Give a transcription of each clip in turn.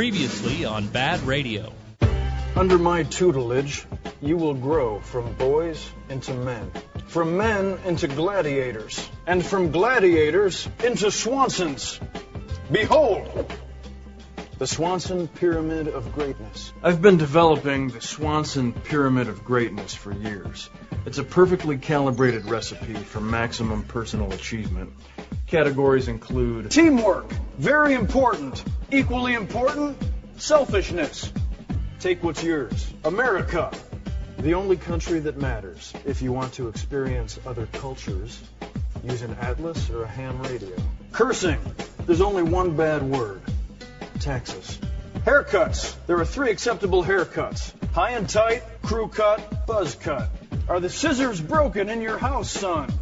Previously on Bad Radio. Under my tutelage, you will grow from boys into men, from men into gladiators, and from gladiators into Swansons. Behold, the Swanson Pyramid of Greatness. I've been developing the Swanson Pyramid of Greatness for years. It's a perfectly calibrated recipe for maximum personal achievement. Categories include teamwork, very important, equally important, selfishness. Take what's yours. America, the only country that matters if you want to experience other cultures. Use an atlas or a ham radio. Cursing, there's only one bad word. Texas. Haircuts. There are three acceptable haircuts. High and tight, crew cut, buzz cut. Are the scissors broken in your house, son?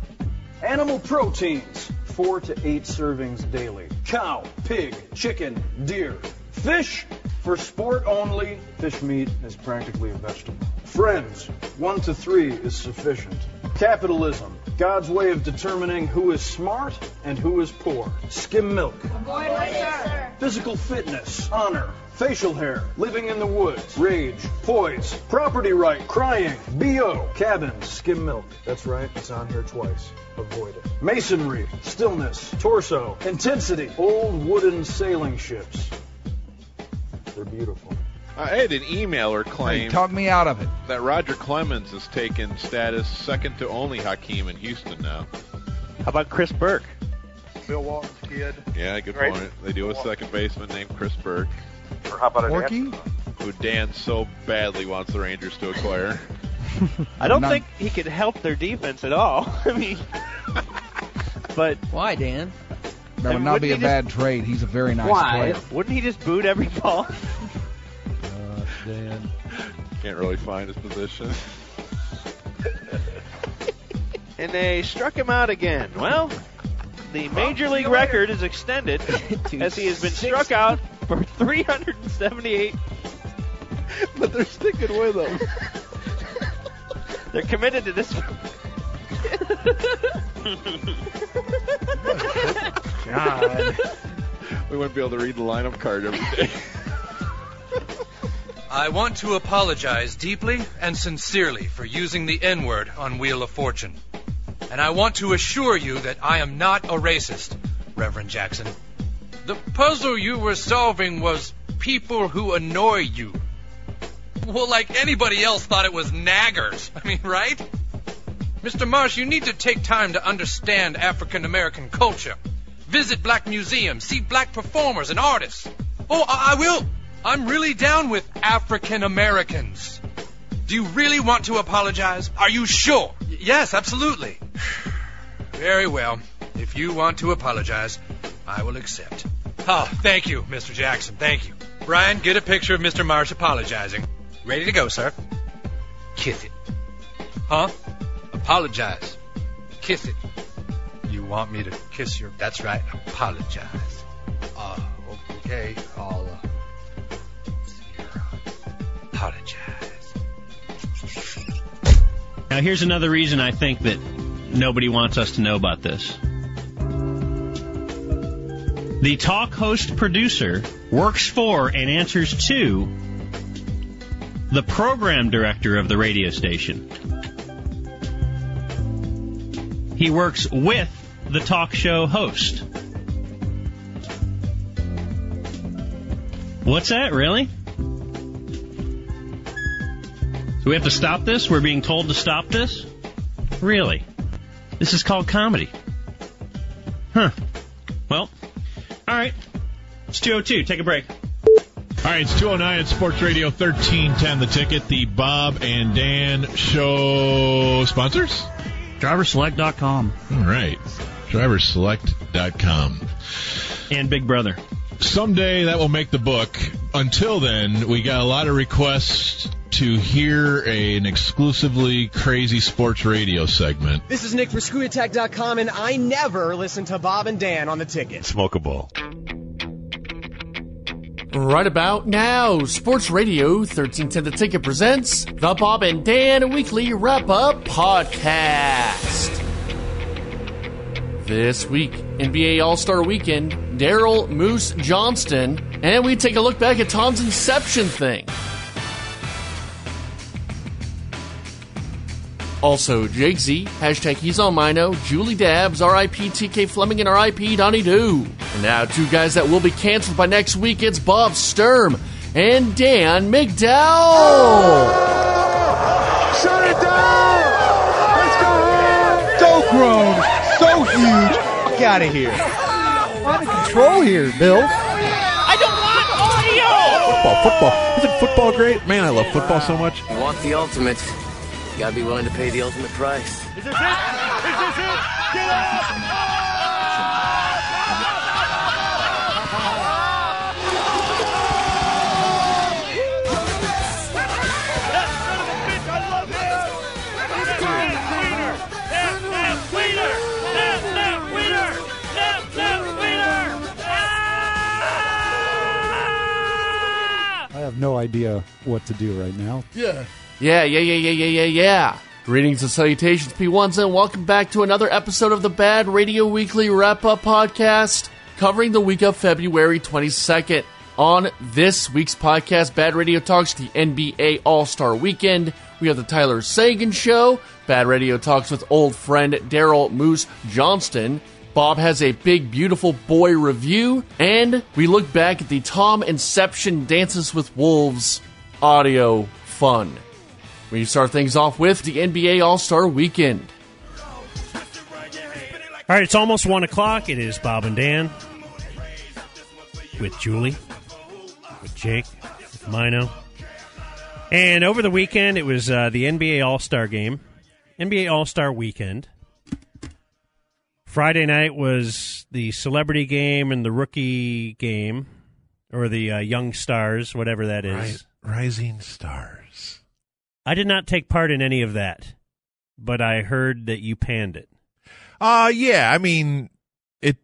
Animal proteins. Four to eight servings daily. Cow, pig, chicken, deer. Fish, for sport only. Fish meat is practically a vegetable. Friends, one to three is sufficient. Capitalism, God's way of determining who is smart and who is poor. Skim milk. Avoid it, Physical fitness, honor, facial hair, living in the woods, rage, poise, property right, crying, BO, cabins, skim milk. That's right, it's on here twice. Avoid it. Masonry, stillness, torso, intensity, old wooden sailing ships. They're beautiful. I had an emailer claim Hey, talk me out of it. that Roger Clemens has taken status second to only Hakeem in Houston now. How about Chris Burke? Bill Walton's kid. Yeah, good Right. point. They do a second baseman named Chris Burke, Or how about an Porky? who Dan so badly wants the Rangers to acquire. I don't Not- think he could help their defense at all. I mean, but Why, Dan? That would And not wouldn't be a he bad trade. He's a very nice Why? player. wouldn't he just boot every ball? Dan can't really find his position. and they struck him out again. Well, the major league record is extended as he has been struck out for 378. but they're sticking with him. They're committed to this. God. We wouldn't be able to read the lineup card every day. I want to apologize deeply and sincerely for using the N word on Wheel of Fortune. And I want to assure you that I am not a racist, Reverend Jackson. The puzzle you were solving was people who annoy you. Well, like anybody else thought it was naggers. I mean, right? Mr. Marsh, you need to take time to understand African American culture. Visit black museums, see black performers and artists. Oh, I, I will. I'm really down with African Americans. Do you really want to apologize? Are you sure? Y- yes, absolutely. Very well. If you want to apologize, I will accept. Oh, thank you, Mr. Jackson. Thank you. Brian, get a picture of Mr. Marsh apologizing. Ready to go, sir. Kiss it. Huh? Apologize. Kiss it. You want me to kiss your. That's right, apologize. Uh, okay. Uh, Now, here's another reason I think that nobody wants us to know about this. The talk host producer works for and answers to the program director of the radio station. He works with the talk show host. What's that, really? Do we have to stop this? We're being told to stop this? Really? This is called comedy. Huh. Well, all right. It's 202. Take a break. All right, it's 209 at Sports Radio 1310 The Ticket, the Bob and Dan show sponsors. Driverselect.com. All right, driverselect.com. And Big Brother. Someday that will make the book. Until then, we got a lot of requests to hear a, an exclusively crazy sports radio segment. This is Nick for ScrewAttack.com, and I never listen to Bob and Dan on the ticket. Smoke a ball. Right about now, Sports Radio 1310 The Ticket presents the Bob and Dan Weekly Wrap Up Podcast. This week, NBA All Star Weekend Daryl Moose Johnston, and we take a look back at Tom's Inception thing. Also, Jake Z, hashtag he's on Mino, Julie Dabs, RIP TK Fleming, and RIP Donnie Doo. And now, two guys that will be canceled by next week it's Bob Sturm and Dan McDowell. Shut it down! Let's go! So grown, so huge. Out of here. Find the control here, Bill. I don't want audio! Football, football. Isn't football great? Man, I love football so much. You want the ultimate. You gotta be willing to pay the ultimate price. Is this it? Is this it? Get up! Have no idea what to do right now. Yeah. Yeah, yeah, yeah, yeah, yeah, yeah, yeah. Greetings and salutations, P1s, and welcome back to another episode of the Bad Radio Weekly Wrap Up Podcast, covering the week of February 22nd. On this week's podcast, Bad Radio Talks the NBA All Star Weekend. We have the Tyler Seguin Show. Bad Radio Talks with old friend Daryl Moose Johnston. Bob has a big, beautiful boy review, and we look back at the Tom Inception Dances with Wolves audio fun. We start things off with the NBA All Star Weekend. All right, it's almost one o'clock. It is Bob and Dan with Julie, with Jake, with Mino. And over the weekend, it was uh, the NBA All Star game, NBA All Star weekend. Friday night was the celebrity game and the rookie game, or the uh, young stars, whatever that is. Rising stars. I did not take part in any of that, but I heard that you panned it. Uh yeah, I mean it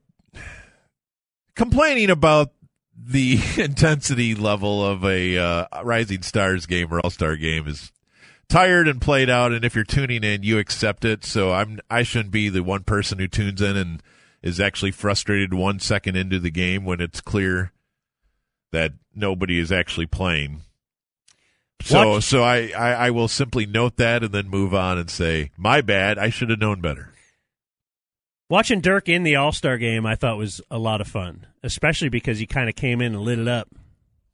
complaining about the intensity level of a uh, Rising Stars game or All Star game is tired and played out and if you're tuning in you accept it so I'm I shouldn't be the one person who tunes in and is actually frustrated 1 second into the game when it's clear that nobody is actually playing. So Watch- so I, I I will simply note that and then move on and say my bad I should have known better. Watching Dirk in the All Star game, I thought was a lot of fun, especially because he kind of came in and lit it up.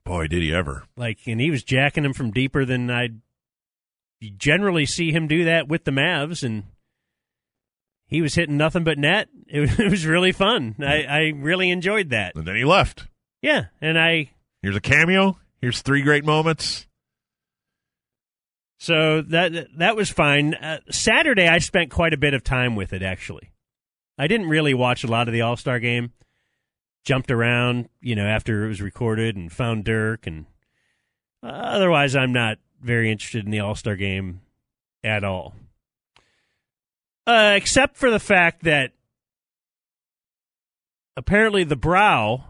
Boy, did he ever! Like, and he was jacking him from deeper than I'd generally see him do that with the Mavs, and he was hitting nothing but net. It was, it was really fun. I, I really enjoyed that. And then he left. Yeah, and I Here's a cameo. Here's three great moments. So that that was fine. Uh, Saturday, I spent quite a bit of time with it. Actually, I didn't really watch a lot of the All Star game. Jumped around, you know, after it was recorded, and found Dirk. And uh, otherwise, I'm not very interested in the All Star game at all, uh, except for the fact that apparently the Brow.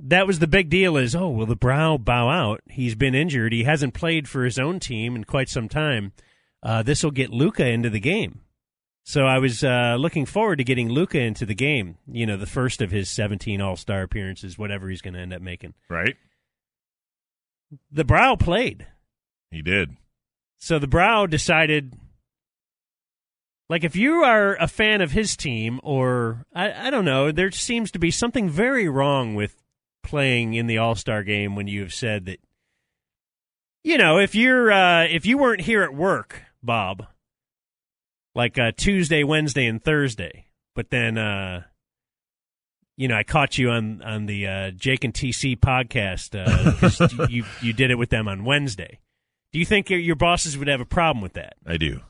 That was the big deal. Is oh, will the Brow bow out? He's been injured. He hasn't played for his own team in quite some time. Uh, this will get Luka into the game. So I was uh, looking forward to getting Luka into the game. You know, the first of his 17 All Star appearances, whatever he's going to end up making. Right. The Brow played. He did. So the Brow decided, like, if you are a fan of his team, or I, I don't know, there seems to be something very wrong with playing in the All Star game when you have said that. You know, if you're uh, if you weren't here at work, Bob, like uh, Tuesday, Wednesday, and Thursday, but then uh, you know I caught you on on the uh, Jake and TC podcast uh, you you did it with them on Wednesday. Do you think your, your bosses would have a problem with that? I do.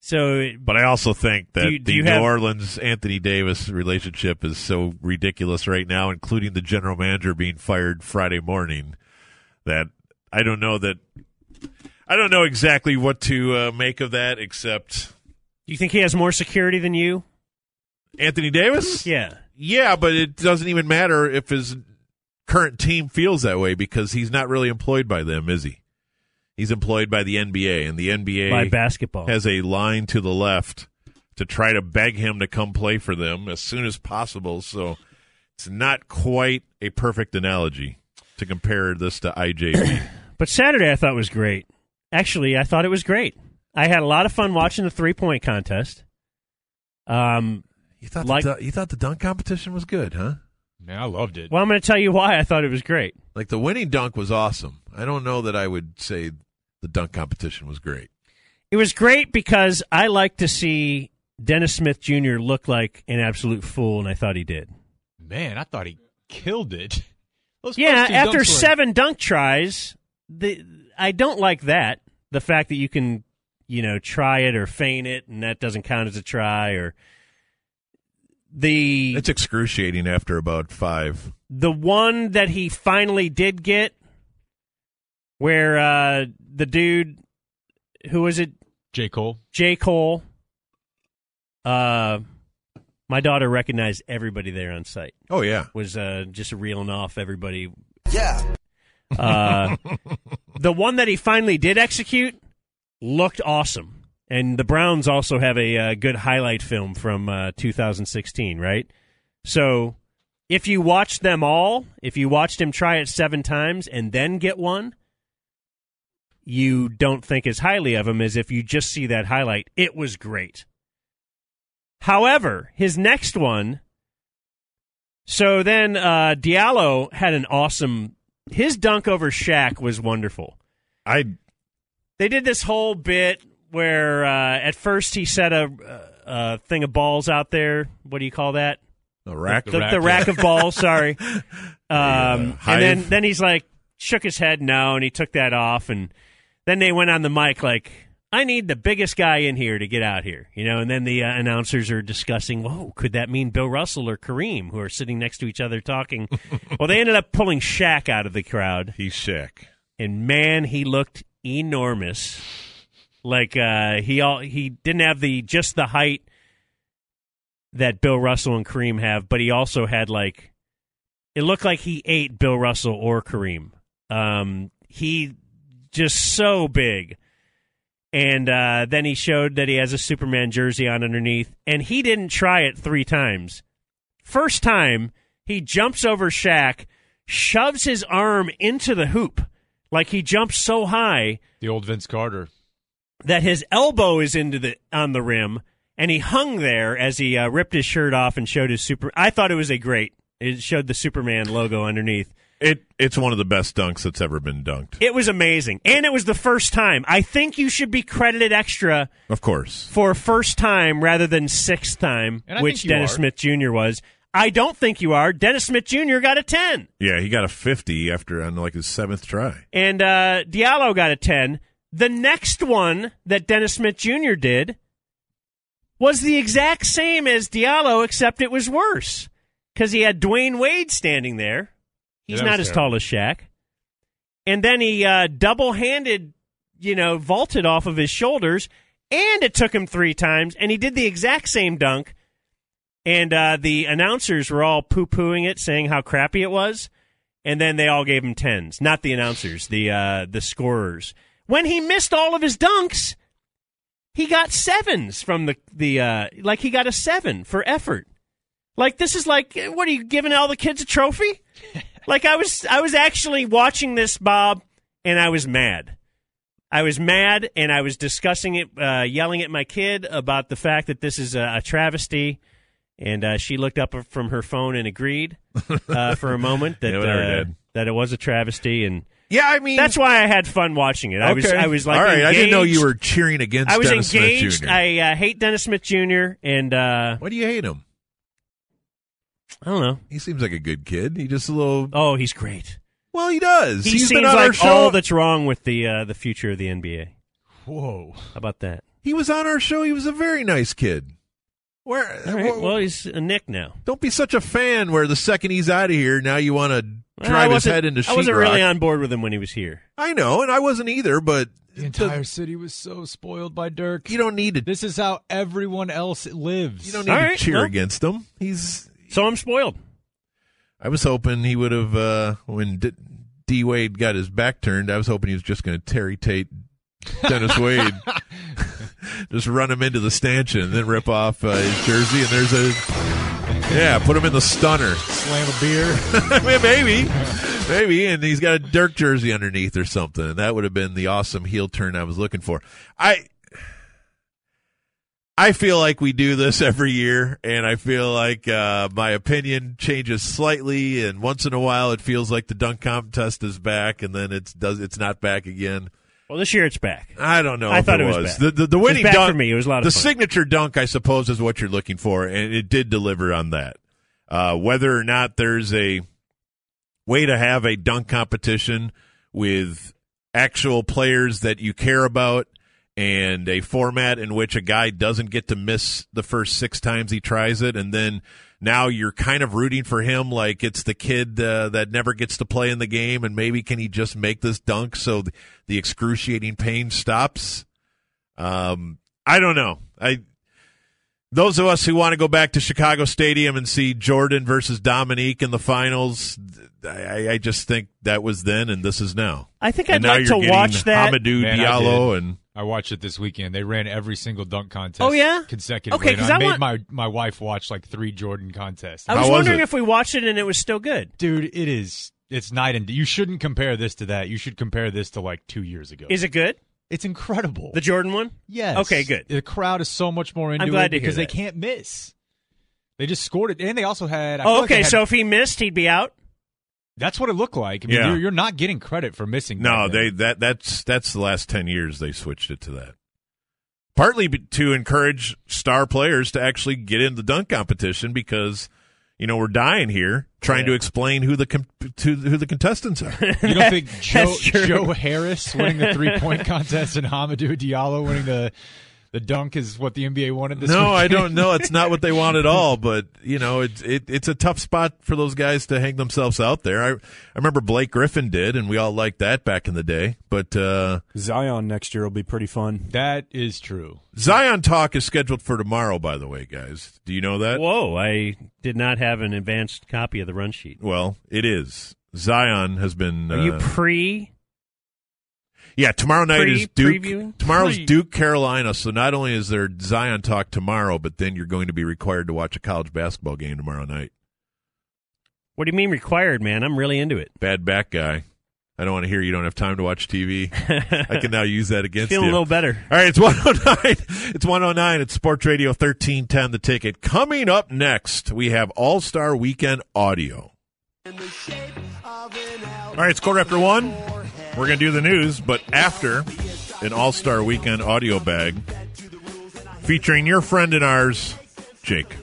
So, But I also think that Do you- do the New have- Orleans Anthony Davis relationship is so ridiculous right now, including the general manager being fired Friday morning, that I don't know that I don't know exactly what to uh, make of that. Except, do you think he has more security than you, Anthony Davis? Yeah, yeah, but it doesn't even matter if his current team feels that way because he's not really employed by them, is he? He's employed by the NBA, and the NBA By basketball. has a line to the left to try to beg him to come play for them as soon as possible. So it's not quite a perfect analogy to compare this to IJB. But Saturday I thought was great. Actually, I thought it was great. I had a lot of fun watching the three point contest. Um, you thought like, the, you thought the dunk competition was good, huh? Man, I loved it. Well, I'm going to tell you why I thought it was great. Like the winning dunk was awesome. I don't know that I would say the dunk competition was great. It was great because I like to see Dennis Smith Jr. look like an absolute fool, and I thought he did. Man, I thought he killed it. Those yeah, after were- seven dunk tries, the I don't like that. The fact that you can, you know, try it or feign it, and that doesn't count as a try, or the It's excruciating after about five. the one that he finally did get, where uh, the dude, who was it? J. Cole. J. Cole. Uh, my daughter recognized everybody there on site. Oh yeah, was uh, just reeling off everybody. Yeah. Uh, the one that he finally did execute looked awesome, and the Browns also have a uh, good highlight film from uh, 2016, right? So if you watched them all, if you watched him try it seven times and then get one, you don't think as highly of him as if you just see that highlight. It was great. However, his next one. So then uh, Diallo had an awesome. His dunk over Shaq was wonderful. I. They did this whole bit where uh, at first he set a, a thing of balls out there. What do you call that? A rack? The, The the rack, rack yeah. of balls. Sorry. Um, hive. and then then he's like shook his head no, and he took that off, and then they went on the mic like. I need the biggest guy in here to get out here, you know. And then the uh, announcers are discussing, "Whoa, could that mean Bill Russell or Kareem, who are sitting next to each other talking?" well, they ended up pulling Shaq out of the crowd. He's sick, and man, he looked enormous. Like uh, he all he didn't have the just the height that Bill Russell and Kareem have, but he also had like it looked like he ate Bill Russell or Kareem. Um, he just so big. And uh, then he showed that he has a Superman jersey on underneath, and he didn't try it three times. First time, he jumps over Shaq, shoves his arm into the hoop, like he jumps so high The old Vince Carter. That his elbow is into the on the rim, and he hung there as he uh, ripped his shirt off and showed his super. I thought it was a great. It showed the Superman logo underneath. It it's one of the best dunks that's ever been dunked. It was amazing, and it was the first time. I think you should be credited extra Of course. for first time rather than sixth time, And which Dennis are. Smith Jr. was. I don't think you are. Dennis Smith Jr. got a ten, Yeah, he got a 50 after on like his seventh try. and uh, Diallo got a ten. The next one that Dennis Smith Jr. did was the exact same as Diallo, except it was worse because he had Dwyane Wade standing there. He's Yeah, not as terrible. tall as Shaq. And then he uh, double handed, you know, vaulted off of his shoulders, and it took him three times, and he did the exact same dunk. And uh, the announcers were all poo pooing it, saying how crappy it was, and then they all gave him tens. Not the announcers, the uh, the scorers. When he missed all of his dunks, he got sevens from the the uh, like he got a seven for effort. Like this is like what are you giving all the kids a trophy? like I was I was actually watching this Bob and I was mad. I was mad and I was discussing it, uh, yelling at my kid about the fact that this is a, a travesty. And uh, she looked up from her phone and agreed uh, for a moment that uh, that it was a travesty. And Yeah, I mean that's why I had fun watching it. I was I was like All right, I didn't know you were cheering against I was Dennis engaged. Smith Jr. I uh, hate Dennis Smith Jr. and uh, Why do you hate him? I don't know. He seems like a good kid. He just a little. Oh, he's great. Well, he does. He He's seems been on our like show. all that's wrong with the uh, the future of the NBA. Whoa. How about that? He was on our show. He was a very nice kid. Where? All right, well, he's a Nick now. Don't be such a fan. Where the second he's out of here, now you want to drive his wasn't- head into I wasn't sheetrock. really on board with him when he was here. I know, and I wasn't either. But The entire city was so spoiled by Dirk. You don't need to. This is how everyone else lives. You don't need All to right, cheer well. against him. He's. So I'm spoiled. I was hoping he would have uh, when D-, D Wade got his back turned. I was hoping he was just going to Terry Tate Dennis Wade. just run him into the stanchion and then rip off uh, his jersey. And there's a yeah, put him in the stunner. Slam a beer. Mean, maybe, maybe, and he's got a Dirk jersey underneath or something. That would have been the awesome heel turn I was looking for. I. I feel like we do this every year, and I feel like uh, my opinion changes slightly. And once in a while, it feels like the dunk contest is back, and then it's does it's not back again. Well, this year it's back. I don't know. I thought it was was the the, the winning dunk for me. It was a lot of the fun. signature dunk, I suppose, is what you're looking for, and it did deliver on that. Uh, whether or not there's a way to have a dunk competition with actual players that you care about and a format in which a guy doesn't get to miss the first six times he tries it and then now you're kind of rooting for him like it's the kid uh, that never gets to play in the game and maybe can he just make this dunk so the, the excruciating pain stops um, i don't know i those of us who want to go back to Chicago Stadium and see Jordan versus Dominique in the finals, I, I just think that was then and this is now. I think I'd now like you're to watch that. Hamidou Man, Diallo and I watched it this weekend. They ran every single dunk contest. Oh, yeah? consecutively. Okay, and 'cause I, I made want- my my wife watch like three Jordan contests. I was, was wondering it? if we watched it and it was still good. Dude, it is. It's night and day. You shouldn't compare this to that. You should compare this to like two years ago. Is it good? It's incredible. The Jordan one? yes. Okay, good. The crowd is so much more into I'm glad it to hear because they can't miss. They just scored it, and they also had. I feel Oh, like okay. had- So if he missed, he'd be out. That's what it looked like. I mean, Yeah. you're, you're not getting credit for missing. No, they that that's that's the last ten years they switched it to that. Partly to encourage star players to actually get in the dunk competition because you know we're dying here trying to explain who the com- to who the contestants are. You don't think Joe, Joe Harris winning the three point contest and Hamidou Diallo winning the the dunk is what the NBA wanted this no, I don't know. It's not what they want at all. But you know, it's it, it's a tough spot for those guys to hang themselves out there. I I remember Blake Griffin did, and we all liked that back in the day. But uh, Zion next year will be pretty fun. That is true. Zion talk is scheduled for tomorrow. By the way, guys, do you know that? Whoa! I did not have an advanced copy of the run sheet. Well, it is. Zion has been. Are you uh, pre? Yeah, tomorrow night pre- is Duke. previewing? Tomorrow's Pre- Duke Carolina. So not only is there Zion talk tomorrow, but then you're going to be required to watch a college basketball game tomorrow night. What do you mean required, man? I'm really into it. Bad back guy. I don't want to hear you don't have time to watch TV. I can now use that against Feeling you. a little better. All right, it's 109. It's 109. It's Sports Radio 1310 The Ticket. Coming up next, we have All Star Weekend audio. All right, it's quarter after one. We're going to do the news, but after an All Star Weekend audio bag featuring your friend and ours, Jake.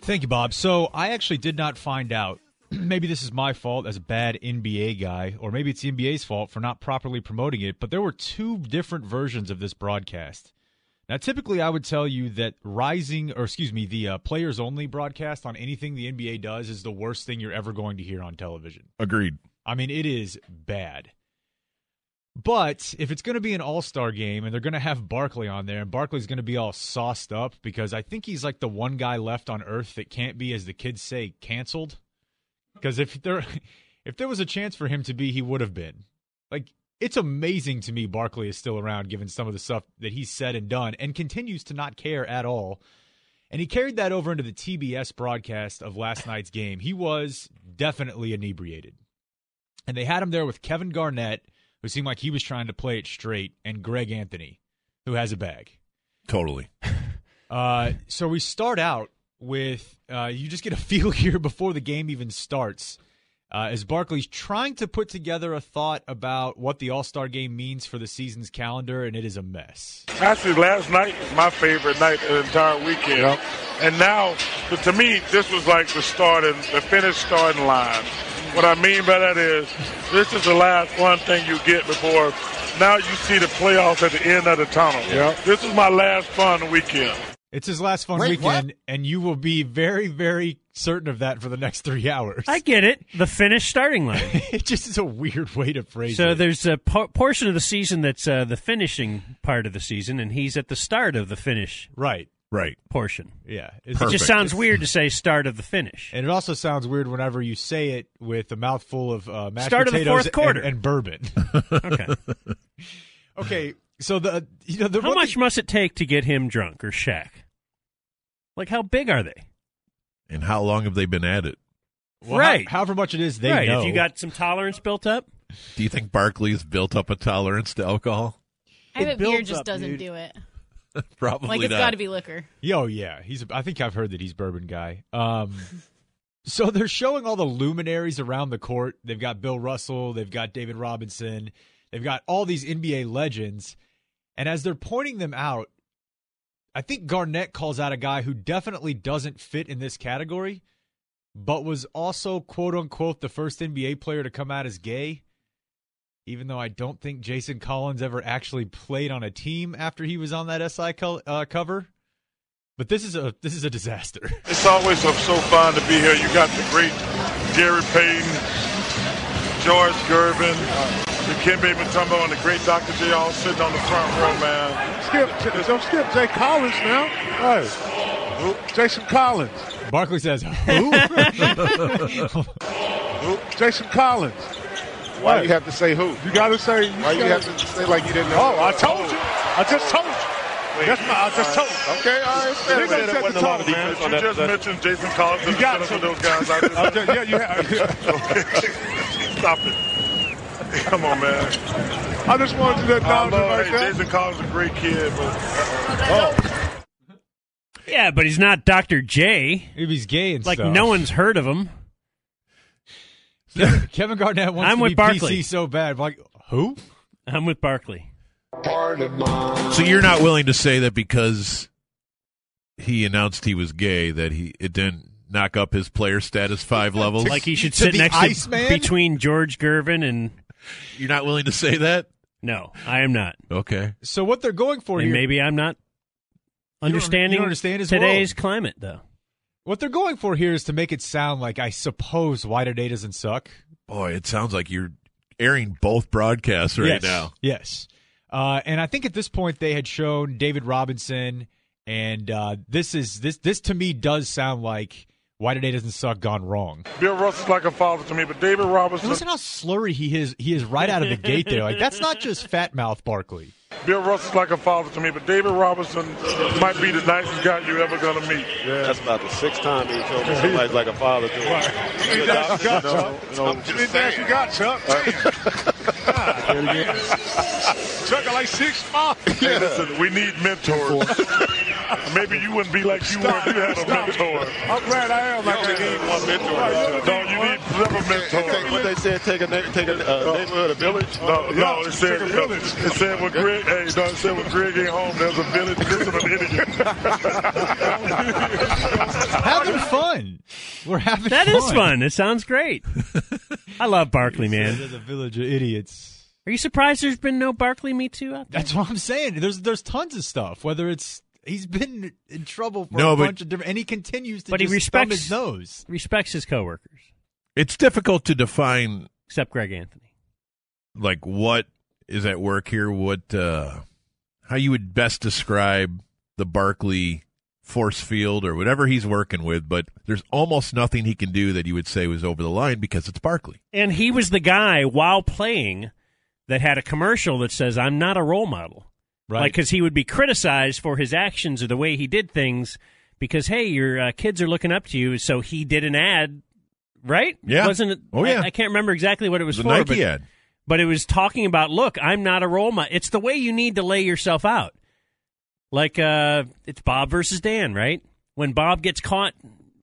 Thank you, Bob. So I actually did not find out. Maybe this is my fault as a bad NBA guy, or maybe it's the NBA's fault for not properly promoting it. But there were two different versions of this broadcast. Now, typically, I would tell you that rising, or excuse me, the uh, players only broadcast on anything the NBA does is the worst thing you're ever going to hear on television. Agreed. I mean, it is bad. But if it's going to be an All Star game and they're going to have Barkley on there, and Barkley's going to be all sauced up because I think he's like the one guy left on Earth that can't be, as the kids say, canceled. Because if there, if there was a chance for him to be, he would have been. Like it's amazing to me Barkley is still around, given some of the stuff that he's said and done, and continues to not care at all. And he carried that over into the TBS broadcast of last night's game. He was definitely inebriated. And they had him there with Kevin Garnett, who seemed like he was trying to play it straight, and Greg Anthony, who has a bag. Totally. Uh, so we start out with uh, you just get a feel here before the game even starts. Uh, as Barkley's trying to put together a thought about what the All Star game means for the season's calendar, and it is a mess. Actually, last night was my favorite night of the entire weekend. And now, but to me, this was like the starting, the finished starting line. What I mean by that is, this is the last one thing you get before. Now you see the playoffs at the end of the tunnel. Yeah. This is my last fun weekend. It's his last fun Wait, what? weekend, and you will be very, very certain of that for the next three hours. I get it. The finished starting line. it just is a weird way to phrase So it. So there's a po- portion of the season that's uh, the finishing part of the season, and he's at the start of the finish Right. Right. portion. Yeah. It just sounds weird to say start of the finish. And it also sounds weird whenever you say it with a mouthful of uh, mashed Start of the potatoes fourth quarter. and, and bourbon. Okay. Okay, so the you know the How one much must it take to get him drunk or Shaq? Like, how big are they? And how long have they been at it? Well, right. how- however much it is, they right. know. If you got some tolerance built up, Do you think Barkley's built up a tolerance to alcohol? I bet beer just up, doesn't dude. do it. Probably like it's got to be liquor. Yo, yeah, he's. I think I've heard that he's bourbon guy. Um, so they're showing all the luminaries around the court. They've got Bill Russell. They've got David Robinson. They've got all these NBA legends. And as they're pointing them out, I think Garnett calls out a guy who definitely doesn't fit in this category, but was also quote unquote the first NBA player to come out as gay. Even though I don't think Jason Collins ever actually played on a team after he was on that SI co- uh, cover, but this is a this is a disaster. It's always so so fun to be here. You got the great Gary Payton, George Gervin, Dikembe Mutombo, and the great Dr. J all sitting on the front row, man. Skip, don't skip Jay Collins now. Hey, who? Jason Collins. Barkley says, "Who? Who? Jason Collins. Why Hey, you have to say who? You got to say. Why you have to say like you didn't know? Oh, I told you. I just told you. That's my. I just told you. Okay, all right. They fair gonna set the tone, man. You just mentioned Jason Collins You and got the to. of those guys. I just, I just- yeah, you have. Stop it. Come on, man. I just wanted to I acknowledge him like hey, that. Jason Collins is a great kid, but Oh, yeah, but he's not Dr. J. If he's gay and Like stuff. no one's heard of him. Kevin, Kevin Garnett wants I'm to with be Barkley. PC so bad. Like who? I'm with Barkley. So you're not willing to say that because he announced he was gay that he it didn't knock up his player status five levels? Like he should To sit the next Iceman? to between George Gervin and. You're not willing to say that? No, I am not. Okay. So what they're going for And here? maybe I'm not You don't- you understanding don't understand his today's world. climate, though. What they're going for here is to make it sound like I suppose Why Today doesn't suck. Boy, it sounds like you're airing both broadcasts right yes. now. Yes. Uh, and I think at this point they had shown David Robinson, and uh, this is this this to me does sound like Why Today doesn't suck gone wrong. Bill Russell's like a father to me. But David Robinson, Listen how slurry he is. He is right out of the gate there. Like that's not just fat mouth Barkley. Bill Russell's like a father to me. But David Robinson might be the nicest guy you're ever gonna meet. That's about the sixth time he told me somebody's like a father to him. you got, you got, Chuck. You know, I'm just saying. You got, Chuck. Chuck are like six five. Hey, listen, we need mentors. Maybe you wouldn't be like you were if you had a mentor. I'm glad I am like You that. need one mentor. No, you need several mentors. Take what they said, take a, take a uh, neighborhood, a village. No, no, it said, Take a village. it said when Greg, hey, no, it said when Greg ain't home, there's a village missing an idiot. having fun. We're having That fun. is fun. It sounds great. I love Barkley, man. There's a village of idiots. Are you surprised there's been no Barkley Me Too out there? That's what I'm saying. There's there's tons of stuff. Whether it's he's been in trouble for No, a but- bunch of different, and he continues to But he just thumb respects his nose. respects his coworkers, It's difficult to define except Greg Anthony. like what is at work here, what uh how you would best describe the Barkley force field or whatever he's working with, but there's almost nothing he can do that you would say was over the line because it's Barkley. And he was the guy while playing that had a commercial that says, "I'm not a role model." Right. Like, because he would be criticized for his actions or the way he did things, because hey, your uh, kids are looking up to you. So he did an ad, right? Yeah. wasn't it? Oh, yeah. I, I can't remember exactly what it was The for. Nike but, ad. But it was talking about, look, I'm not a role model. It's the way you need to lay yourself out. Like, uh, it's Bob versus Dan, right? When Bob gets caught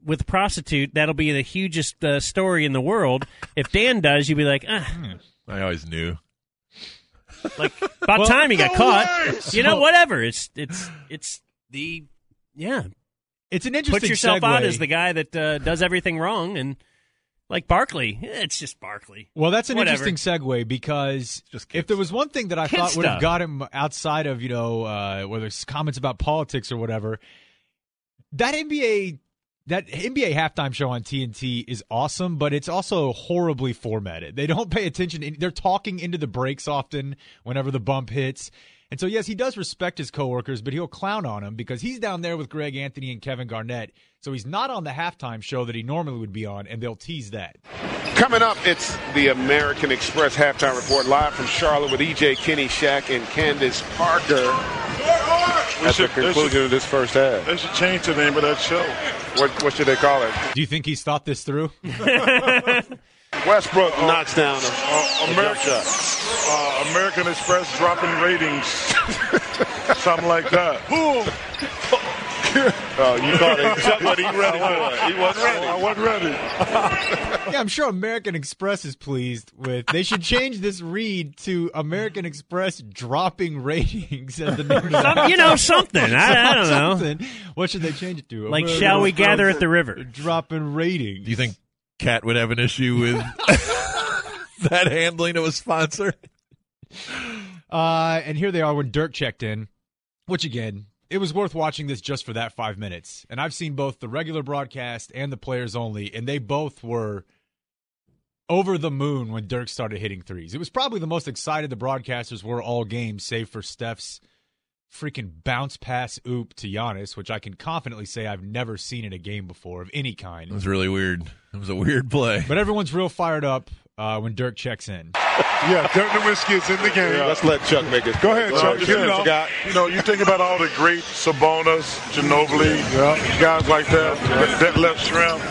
with a prostitute, that'll be the hugest uh, story in the world. If Dan does, you'd be like, ah, I always knew. like about Well, time he got no caught. way! You know, whatever. It's it's it's the yeah. It's an interesting Put yourself out segue. as the guy that uh, does everything wrong, and like Barkley, eh, it's just Barkley. Well, that's an Whatever. interesting segue because if there was one thing that I Kid thought would have stuff. got him outside of you know uh, whether it's comments about politics or whatever, that NBA that NBA halftime show on TNT is awesome, but it's also horribly formatted. They don't pay attention. They're talking into the breaks often whenever the bump hits. And so, yes, he does respect his coworkers, but he'll clown on them because he's down there with Greg Anthony and Kevin Garnett. So he's not on the halftime show that he normally would be on, and they'll tease that. Coming up, it's the American Express halftime report live from Charlotte with EJ Kenny Shaq and Candace Parker We at should- the they conclusion should- of this first half. They should change the name of that show. What, what should they call it? Do you think he's thought this through? Westbrook knocks down a, Uh, a American, jump shot. uh, American Express dropping ratings, something like that. Boom. Oh, you called it Chuck, but he ready for it. He wasn't ready. I wasn't ready. yeah, I'm sure American Express is pleased with. They should change this read to American Express dropping ratings as the name of Some- you know, something. I- I don't know. Something. What should they change it to? Like, American shall we Express gather at the river? Dropping ratings. Do you think Cat would have an issue with that handling of a sponsor? Uh, and here they are when Dirk checked in, which again, it was worth watching this just for that five minutes. And I've seen both the regular broadcast and the players only, and they both were over the moon when Dirk started hitting threes. It was probably the most excited the broadcasters were all game, save for Steph's freaking bounce pass oop to Giannis, which I can confidently say I've never seen in a game before of any kind. It was really weird. It was a weird play. But everyone's real fired up uh, when Dirk checks in. Yeah, Dirk the Nowitzki is in the game. Let's let Chuck make it. Go ahead, Well, Chuck. just You know, you know, you think about all the great Sabonis, Ginobili, guys like that, that, that left shrimp.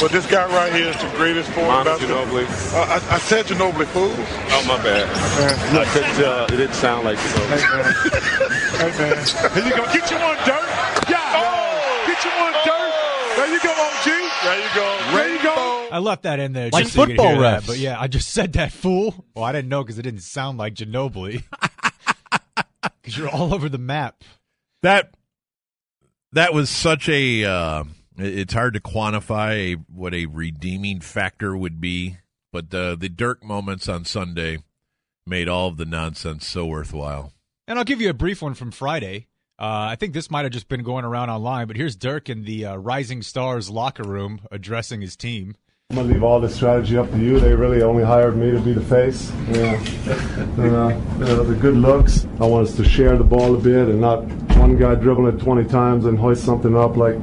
But this guy right here is the greatest forward. Manu basketball- Ginobili. Uh, I, I said Ginobili, fools. Oh, my bad. I couldn't tell. It didn't sound like Ginobili. Hey, man. Here you go. Get you one, Dirk. Yeah. Oh. Get you one, Dirk. There you go, OG. There you go. There you go. I left that in there Like just so you could football that, refs. but yeah, I just said that fool. Well, I didn't know because it didn't sound like Ginobili. Because you're all over the map. that that was such a uh, it's hard to quantify a, what a redeeming factor would be but the the dirk moments on sunday made all of the nonsense so worthwhile And I'll give you a brief one from Friday. Uh, I think this might have just been going around online, but here's Dirk in the uh, Rising Stars locker room addressing his team. I'm gonna leave all the strategy up to you. They really only hired me to be the face. Yeah. And, uh, uh, the good looks. I want us to share the ball a bit and not one guy dribbling it 20 times and hoist something up like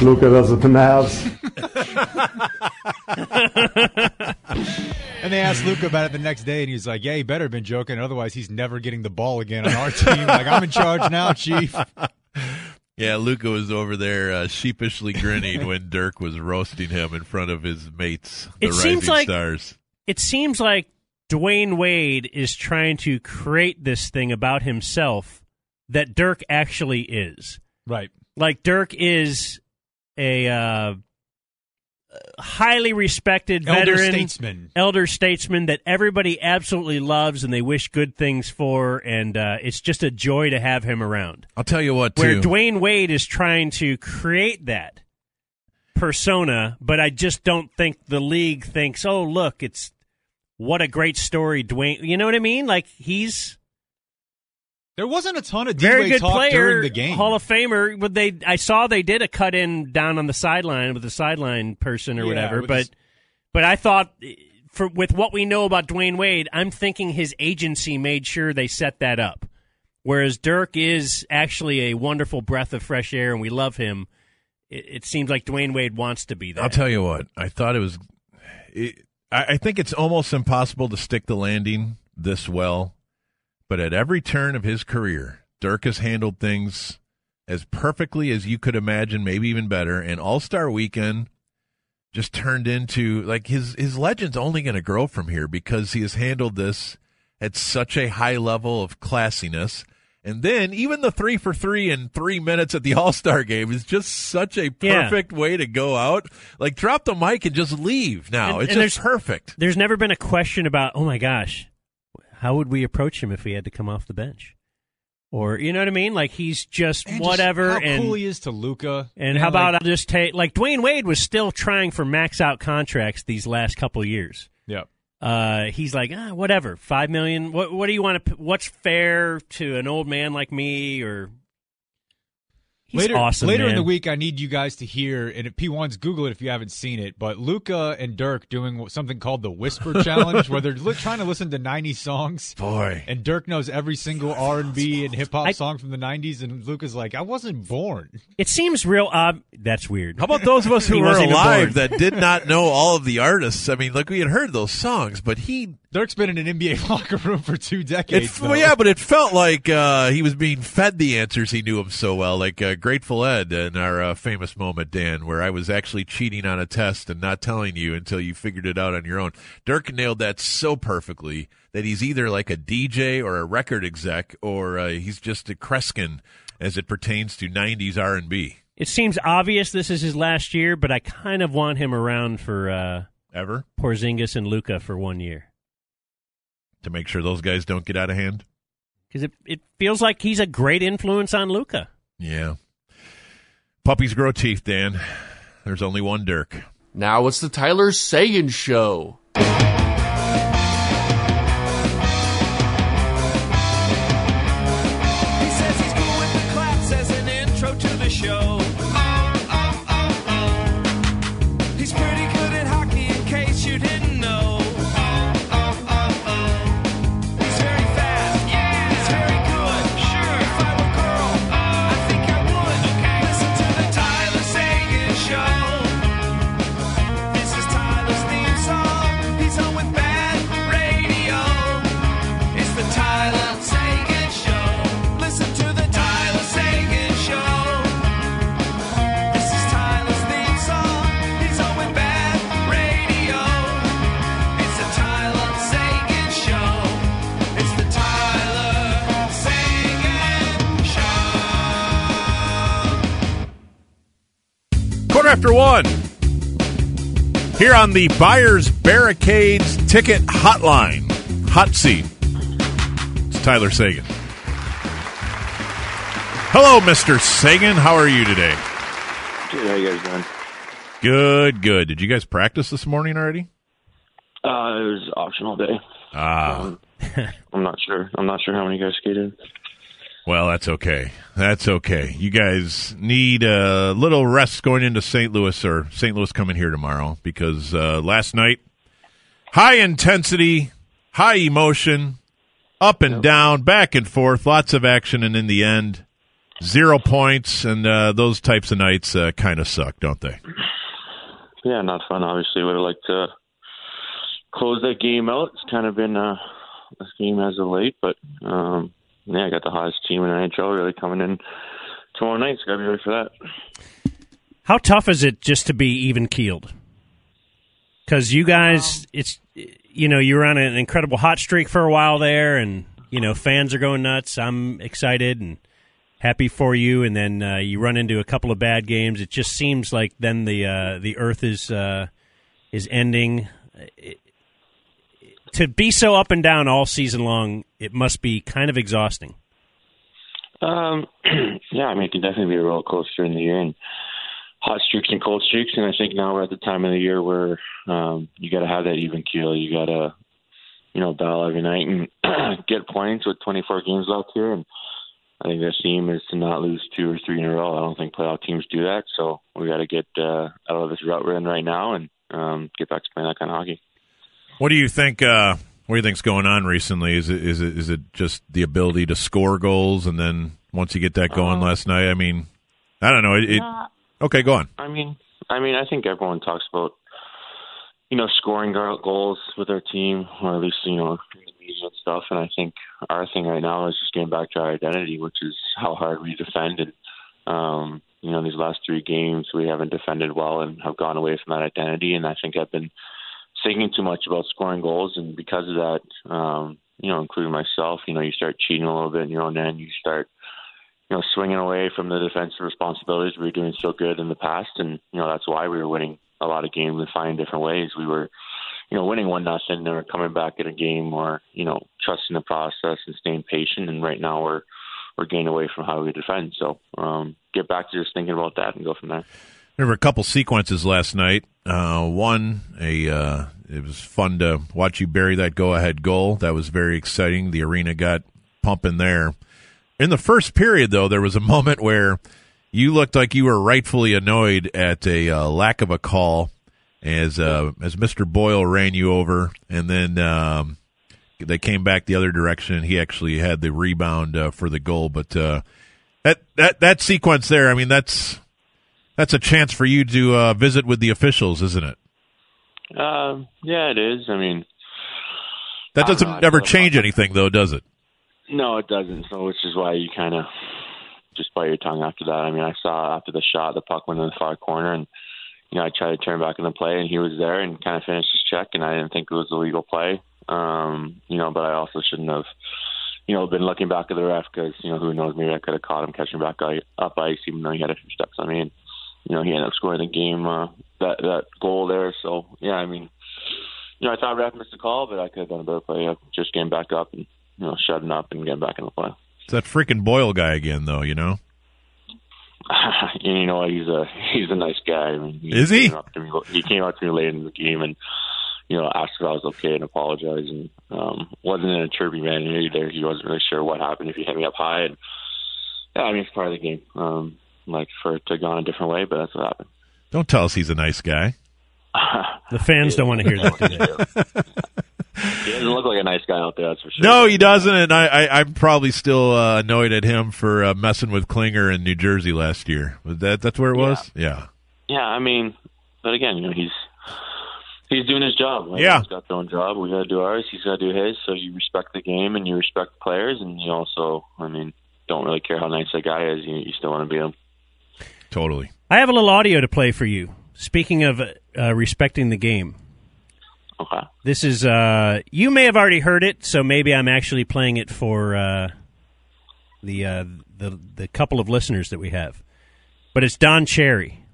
Luka does with the Mavs. And they asked Luka about it the next day, and he's like, "Yeah, he better have been joking. Otherwise, he's never getting the ball again on our team. like, I'm in charge now, chief." yeah luka was over there uh, sheepishly grinning when dirk was roasting him in front of his mates the It rising seems like- stars It seems like Dwyane Wade is trying to create this thing about himself that Dirk actually is. Right. Like Dirk is a uh, highly respected Elder veteran, statesman. elder statesman that everybody absolutely loves and they wish good things for, and uh, it's just a joy to have him around. i'll tell you what Where too Dwyane Wade is trying to create that persona, but I just don't think the league thinks, oh, look, it's what a great story, Dwyane. You know what I mean? Like he's There wasn't a ton of very D-Wade good talk player, during the game. Hall of Famer. But they, I saw they did a cut in down on the sideline with the sideline person or Yeah, whatever. But, his- but I thought, for with what we know about Dwyane Wade, I'm thinking his agency made sure they set that up. Whereas Dirk is actually a wonderful breath of fresh air, and we love him. It, it seems like Dwyane Wade wants to be there. I'll tell you what. I thought it was. It, I, I think it's almost impossible to stick the landing this well. But at every turn of his career, Dirk has handled things as perfectly as you could imagine, maybe even better. And All Star Weekend just turned into like his his legend's only going to grow from here because he has handled this at such a high level of classiness. And then even the three for three in three minutes at the All Star game is just such a Yeah. perfect way to go out. Like drop the mic and just leave now. And- it's and just there's- perfect. There's never been a question about, oh my gosh, how would we approach him if we had to come off the bench? Or you know what I mean? Like he's just And just whatever. how and cool he is to Luka. and how about like- I'll just take like Dwyane Wade was still trying for max out contracts these last couple years. Yep. Uh, he's like, ah, whatever, five million. What what do you want to? What's fair to an old man like me? Or He's later, awesome, later in the week, I need you guys to hear, and if P1s, Google it if you haven't seen it. But Luka and Dirk doing something called the Whisper Challenge, where they're li- trying to listen to '90s songs. Boy, and Dirk knows every single R and B and hip hop song from the '90s, and Luka's like, "I wasn't born." It seems real odd. That's weird. How about those of us who He were alive that did not know all of the artists? I mean, look, we had heard those songs, but he Dirk's been in an NBA locker room for two It, decades. well, yeah, but it felt like uh, he was being fed the answers. He knew them so well, like uh, Grateful Ed in our uh, famous moment, Dan, where I was actually cheating on a test and not telling you until you figured it out on your own. Dirk nailed that so perfectly that he's either like a DJ or a record exec, or uh, he's just a Kreskin as it pertains to '90s R&B. It seems obvious this is his last year, but I kind of want him around for uh, ever Porzingis and Luka for one year to make sure those guys don't get out of hand. because it it feels like he's a great influence on Luka. Yeah, puppies grow teeth, Dan. There's only one Dirk. Now it's the Tyler Seguin Show. One. Here on the Buyers Barricades Ticket Hotline. Hot seat. It's Tyler Seguin. Hello, Mr. Seguin. How are you today? Good, how you guys doing? Good, good. Did you guys practice this morning already? Uh, it was optional day. Ah. I'm not sure. I'm not sure how many guys skated. Well, that's okay. That's okay. You guys need a little rest going into St. Louis or St. Louis coming here tomorrow because uh, last night, high intensity, high emotion, up and down, back and forth, lots of action, and in the end, zero points. And uh, those types of nights uh, kind of suck, don't they? Yeah, not fun. Obviously, would have liked to close that game out. It's kind of been a, this game as of late, but um, yeah, I got the hottest team in the NHL really coming in tomorrow night. So got to be ready for that. How tough is it just to be even keeled? Because you guys, it's you know you were on an incredible hot streak for a while there, and you know fans are going nuts. I'm excited and happy for you, and then uh, you run into a couple of bad games. It just seems like then the uh, the earth is uh, is ending. It, to be so up and down all season long, it must be kind of exhausting. Um, yeah, I mean, it can definitely be a roller coaster in the year, and hot streaks and cold streaks. And I think now we're at the time of the year where um, you got to have that even keel. You got to, you know, battle every night and get points with 24 games left here. And I think the theme is to not lose two or three in a row. I don't think playoff teams do that, so we got to get uh, out of this rut we're in right now and um, get back to playing that kind of hockey. What do you think? Uh, what do you think's going on recently? Is it is it is it just the ability to score goals, and then once you get that going Uh, last night? I mean, I don't know. It, it, Nah. okay, go on. I mean, I mean, I think everyone talks about, you know, scoring goals with their team, or at least you know, the media and stuff. And I think our thing right now is just getting back to our identity, which is how hard we defend. And um, you know, these last three games we haven't defended well and have gone away from that identity. And I think I've been thinking too much about scoring goals, and because of that, um, you know, including myself, you know, you start cheating a little bit in your own end. You start you know, swinging away from the defensive responsibilities we were doing so good in the past, and you know that's why we were winning a lot of games and finding different ways. We were, you know, winning one nothing, or coming back at a game, or you know, trusting the process and staying patient. And right now we're we're getting away from how we defend. So um, get back to just thinking about that and go from there. There were a couple sequences last night. Uh, one, a uh, it was fun to watch you bury that go-ahead goal. That was very exciting. The arena got pumping there. In the first period, though, there was a moment where you looked like you were rightfully annoyed at a uh, lack of a call as uh, as Mr. Boyle ran you over, and then um, they came back the other direction. He actually had the rebound uh, for the goal, but uh, that that that sequence there, I mean, that's that's a chance for you to uh, visit with the officials, isn't it? Um, yeah, it is. I mean, That doesn't know, feel change anything, though, does it? No, it doesn't. So, which is why you kind of just bite your tongue after that. I mean, I saw after the shot, the puck went in the far corner, and you know, I tried to turn back in the play, and he was there and kind of finished his check, and I didn't think it was a legal play. Um, you know, but I also shouldn't have, you know, been looking back at the ref because you know who knows, maybe I could have caught him catching back i- up ice, even though he had a few steps on me, and you know, he ended up scoring the game uh, that that goal there. So yeah, I mean, you know, I thought ref missed a call, but I could have done a better play of just getting back up and you know, shutting up and getting back in the play. It's that freaking Boyle guy again, though. You know, and you know? He's a he's a nice guy. I mean, Is he? Came up to me, he came up to me late in the game and you know asked if I was okay and apologized and um, wasn't in a chirpy manner either. He wasn't really sure what happened if he hit me up high. And yeah, I mean it's part of the game. Um, like for it to go on a different way, but that's what happened. don't tell us he's a nice guy. The fans don't want to hear that. He doesn't look like a nice guy out there. That's for sure. No, he doesn't, and I, I I'm probably still uh, annoyed at him for uh, messing with Klinger in New Jersey last year. Was that that's where it was? Yeah. Yeah, I mean, but again, you know, he's he's doing his job. Like, Yeah. he's got their own job. We got to do ours. He's got to do his. So you respect the game and you respect the players, and you also, I mean, don't really care how nice that guy is. You, you still want to beat him. Totally. I have a little audio to play for you. Speaking of uh, respecting the game, Okay. this is uh, you may have already heard it, so maybe I'm actually playing it for uh, the uh, the the couple of listeners that we have. But it's Don Cherry.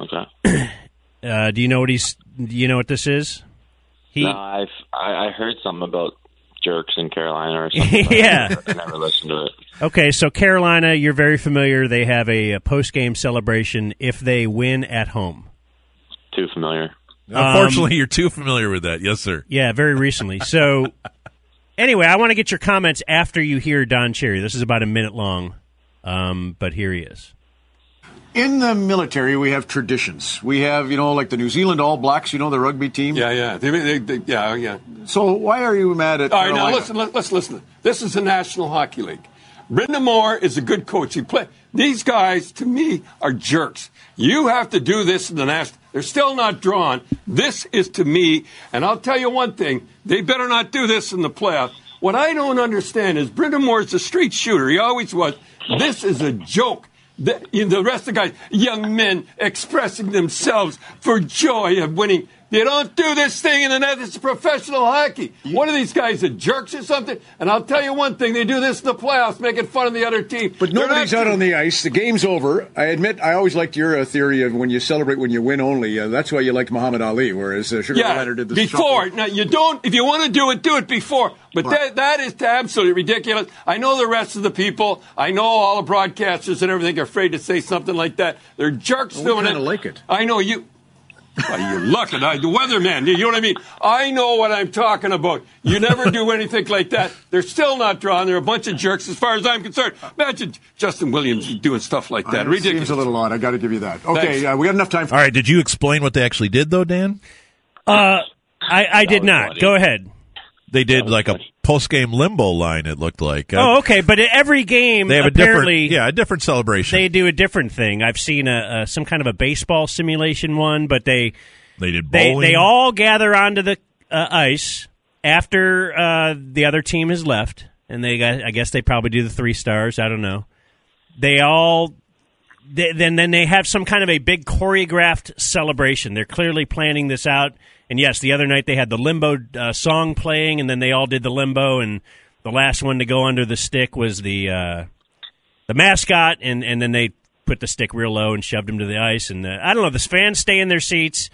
Okay. Uh, do you know what he's? Do you know what this is? He no, I've I, I heard something about jerks in Carolina or something. Yeah. I never listened to it. Okay, so Carolina, you're very familiar. They have a, a post game celebration if they win at home. Too familiar. Unfortunately, Um, you're too familiar with that. Yes, sir. Yeah, very recently. So, anyway, I want to get your comments after you hear Don Cherry. This is about a minute long, um, but here he is. In the military, we have traditions. We have, you know, like the New Zealand All Blacks, you know, the rugby team. Yeah, yeah, they, they, they, yeah, yeah. So why are you mad at All right, Carolina? now listen. Let, let's listen. This is the National Hockey League. Brind'Amour is a good coach. He play. These guys, to me, are jerks. You have to do this in the national. They're still not drawn. This is to me, and I'll tell you one thing: they better not do this in the playoffs. What I don't understand is Brind'Amour is a street shooter. He always was. This is a joke. The, the rest of the guys, young men expressing themselves for joy of winning. They don't do this thing in the net. It's professional hockey. What are these guys, the jerks or something? And I'll tell you one thing: they do this in the playoffs, making fun of the other team. But nobody's out on the ice. The game's over. I admit, I always liked your uh, theory of when you celebrate when you win only. Uh, that's why you liked Muhammad Ali, whereas uh, Sugar yeah, Leonard did the before. Now you don't. If you want to do it, do it before. But that that is absolutely ridiculous. I know the rest of the people. I know all the broadcasters and everything are afraid to say something like that. They're jerks Well, we doing it. like it. I know you. Well, you're lucky. I, the weatherman. You know what I mean? I know what I'm talking about. You never do anything like that. They're still not drawn. They're a bunch of jerks, as far as I'm concerned. Imagine Justin Williams doing stuff like that. It Ridiculous. seems a little odd. I got to give you that. Okay, uh, we got enough time. For- All right. Did you explain what they actually did, though, Dan? Uh, I, I did not. Go ahead. They did like a post game limbo line. It looked like. Uh, Oh, okay. But every game, They have a different, yeah, a different celebration. they do a different thing. I've seen a, a some kind of a baseball simulation one, but they they did they they all gather onto the uh, ice after uh, the other team has left, and they got. I guess they probably do the three stars. I don't know. They all. They, then, then they have some kind of a big choreographed celebration. They're clearly planning this out. And yes, the other night they had the limbo uh, song playing, and then they all did the limbo. And the last one to go under the stick was the uh, the mascot, and, and then they put the stick real low and shoved him to the ice. And uh, I don't know, the fans stay in their seats.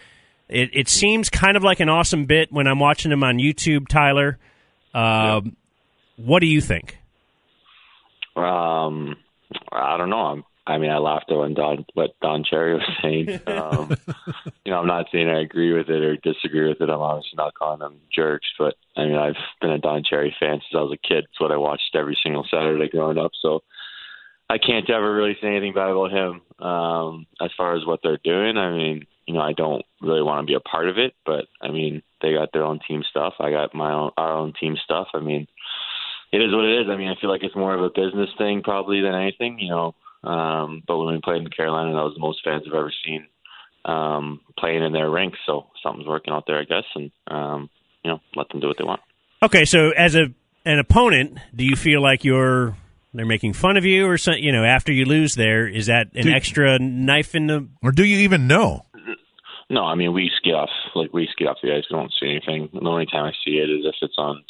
It, it seems kind of like an awesome bit when I'm watching them on YouTube, Tyler. Um, What do you think? Um, I don't know. I'm, I mean, I laughed at when Don, what Don Cherry was saying. Um, you know, I'm not saying I agree with it or disagree with it. I'm obviously not calling them jerks, but I mean, I've been a Don Cherry fan since I was a kid. It's what I watched every single Saturday growing up. So, I can't ever really say anything bad about him. Um, as far as what they're doing, I mean, you know, I don't really want to be a part of it, but I mean, they got their own team stuff. I got my own our own team stuff. I mean, it is what it is. I mean, I feel like it's more of a business thing probably than anything, you know. Um, but when we played in Carolina, that was the most fans I've ever seen um, playing in their ranks. So something's working out there, I guess, and um, you know, let them do what they want. Okay, so as a an opponent, do you feel like you're they're making fun of you or something? You know, after you lose, there is that an Dude. extra knife in the. Or do you even know? No, I mean we skate off like we skate off the ice. We don't see anything. The only time I see it is if it's on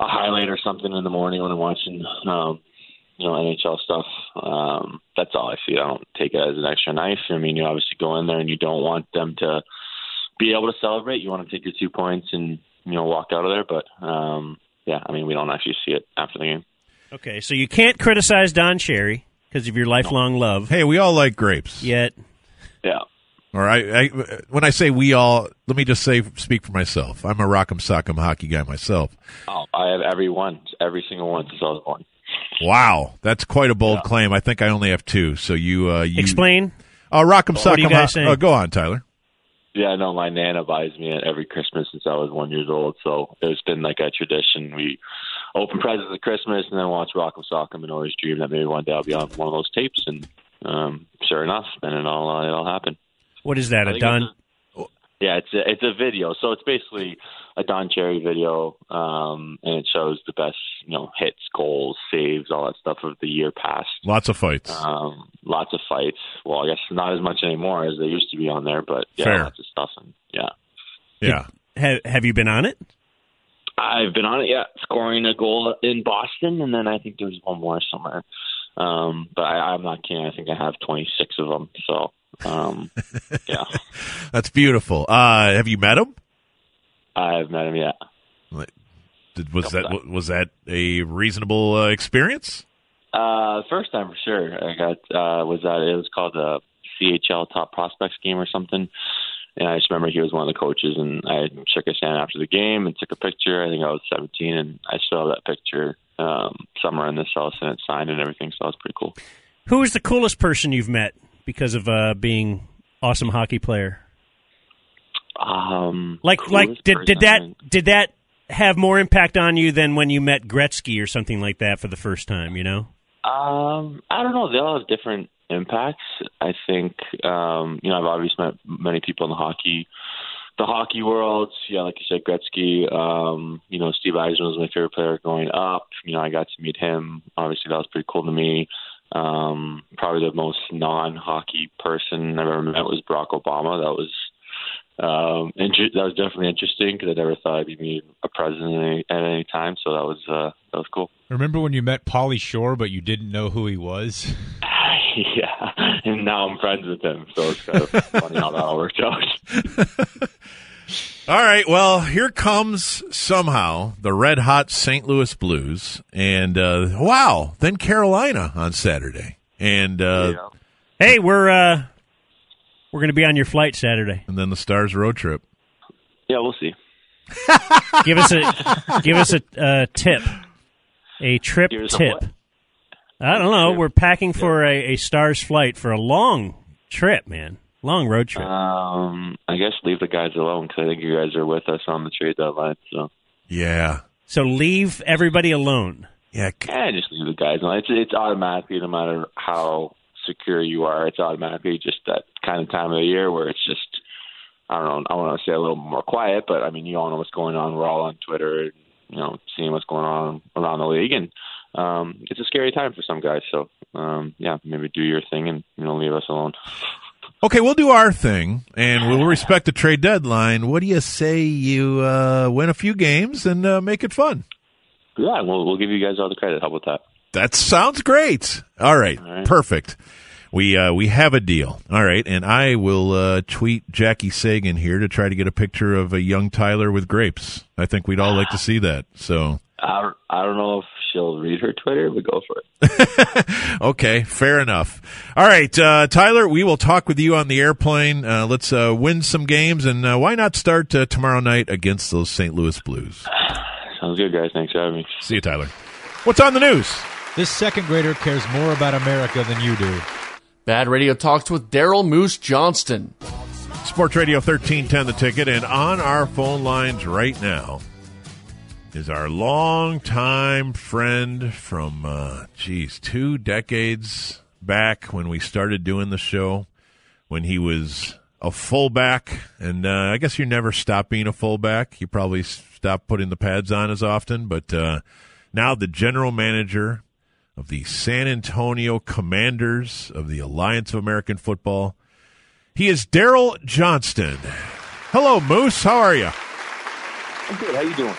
a highlight or something in the morning when I'm watching, um, you know, NHL stuff. Um, that's all I see. I don't take it as an extra knife. I mean, you obviously go in there and you don't want them to be able to celebrate. You want to take your two points and you know walk out of there. But um, yeah, I mean, we don't actually see it after the game. Okay, so you can't criticize Don Cherry because of your lifelong love. Hey, we all like grapes. Yet, Yeah. Or I, I, when I say we all, let me just say, speak for myself. I'm a rock'em sock'em hockey guy myself. Oh, I have every one, every single one since I was born. Wow, that's quite a bold claim. I think I only have two. So you, uh, you explain. Uh, rock'em What are you sock'em. guys ho- saying? uh, go on, Tyler. Yeah, no, my nana buys me it every Christmas since I was one years old. So it's been like a tradition. We open presents at Christmas and then watch Rock'em Sock'em and always dream that maybe one day I'll be on one of those tapes. And um, sure enough, then it all uh, it all happened. what is that? I A think Don? it's Yeah, it's a, it's a video. So it's basically a Don Cherry video, um, and it shows the best, you know, hits, goals, saves, all that stuff of the year past. Lots of fights. Um, lots of fights. Well, I guess not as much anymore as they used to be on there, but yeah, Fair. lots of stuff. And yeah, yeah. Have Have you been on it? I've been on it. Yeah, scoring a goal in Boston, and then I think there was one more somewhere. Um, but I, I'm not kidding. I think I have 26 of them. So um, yeah, That's beautiful. Uh, have you met him? I've met him. Yeah. Did, was that was that a reasonable uh, experience? Uh, first time for sure. I got uh, was that it was called the CHL Top Prospects game or something, and I just remember he was one of the coaches, and I shook his hand after the game and took a picture. I think I was 17, and I still have that picture um, somewhere in this house, and it's signed and everything. So was pretty cool. Who is the coolest person you've met because of uh, being awesome hockey player? Um, Like like did did that did that have more impact on you than when you met Gretzky or something like that for the first time? You know. Um, I don't know. They all have different impacts. I think, um, you know, I've obviously met many people in the hockey, the hockey world. Yeah, like you said, Gretzky. Um, you know, Steve Yzerman was my favorite player growing up. You know, I got to meet him. Obviously, that was pretty cool to me. Um, probably the most non-hockey person I've ever met was Barack Obama. That was um, inter- that was definitely interesting because I never thought I'd be meeting a president at any, at any time. So that was uh, that was cool. Remember when you met Pauly Shore, but you didn't know who he was? yeah, and now I'm friends with him, so it's kind of funny how that all worked out. All right. Well, here comes somehow the red hot St. Louis Blues, and uh, wow, then Carolina on Saturday, and uh, Hey, we're uh, we're going to be on your flight Saturday. and then the Stars road trip. Yeah, we'll see. give us a give us a uh, tip, a trip Give us a tip. what? I don't know. We're packing for a, a Stars flight for a long trip, man. Long road trip. Um, I guess leave the guys alone because I think you guys are with us on the trade deadline. So Yeah. So leave everybody alone. Yeah. yeah, just leave the guys alone. It's it's automatically, no matter how secure you are, it's automatically just that kind of time of the year where it's just I don't know. I want to say a little more quiet, but I mean, you all know what's going on. We're all on Twitter, and, you know, seeing what's going on around the league, and um, it's a scary time for some guys. So, um, yeah, maybe do your thing and you know leave us alone. Okay, we'll do our thing, and we'll respect the trade deadline. What do you say you uh, win a few games and uh, make it fun? Yeah, we'll we'll give you guys all the credit. How about that? That sounds great. All right, perfect. We uh, we have a deal. All right, and I will uh, tweet Jackie Seguin here to try to get a picture of a young Tyler with grapes. I think we'd all like to see that. So I don't, I don't know if she'll read her Twitter, but go for it. okay, fair enough. All right, uh, Tyler, we will talk with you on the airplane. Uh, let's uh, win some games, and uh, why not start uh, tomorrow night against those St. Louis Blues? Sounds good, guys. Thanks for having me. See you, Tyler. What's on the news? This second grader cares more about America than you do. Bad Radio talks with Daryl Moose Johnston. Sports Radio 1310 The Ticket, and on our phone lines right now is our longtime friend from, uh, geez, two decades back when we started doing the show, when he was a fullback, and uh, I guess you never stop being a fullback. You probably stop putting the pads on as often, but uh, now the general manager of the San Antonio Commanders of the Alliance of American Football. He is Daryl Johnston. Hello, Moose. How are you? I'm good. How you doing?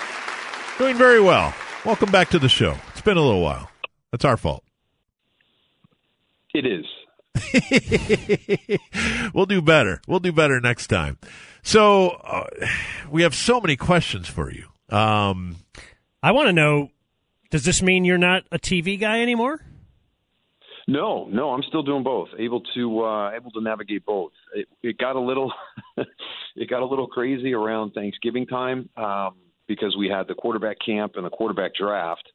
Doing very well. Welcome back to the show. It's been a little while. That's our fault. It is. we'll do better. We'll do better next time. So uh, we have so many questions for you. Um, I want to know: Does this mean you're not a TV guy anymore? No, no, I'm still doing both. Able to uh, able to navigate both. It, it got a little it got a little crazy around Thanksgiving time um, because we had the quarterback camp and the quarterback draft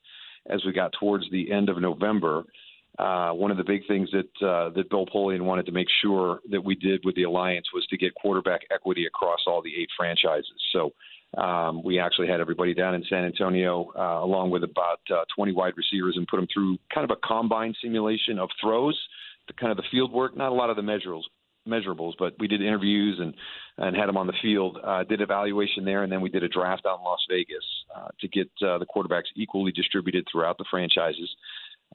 as we got towards the end of November. Uh, one of the big things that uh, that Bill Polian wanted to make sure that we did with the alliance was to get quarterback equity across all the eight franchises. So um, we actually had everybody down in San Antonio, uh, along with about uh, 20 wide receivers, and put them through kind of a combine simulation of throws, the kind of the field work, not a lot of the measurables, measurables, but we did interviews and and had them on the field. Uh, did evaluation there, and then we did a draft out in Las Vegas uh, to get uh, the quarterbacks equally distributed throughout the franchises.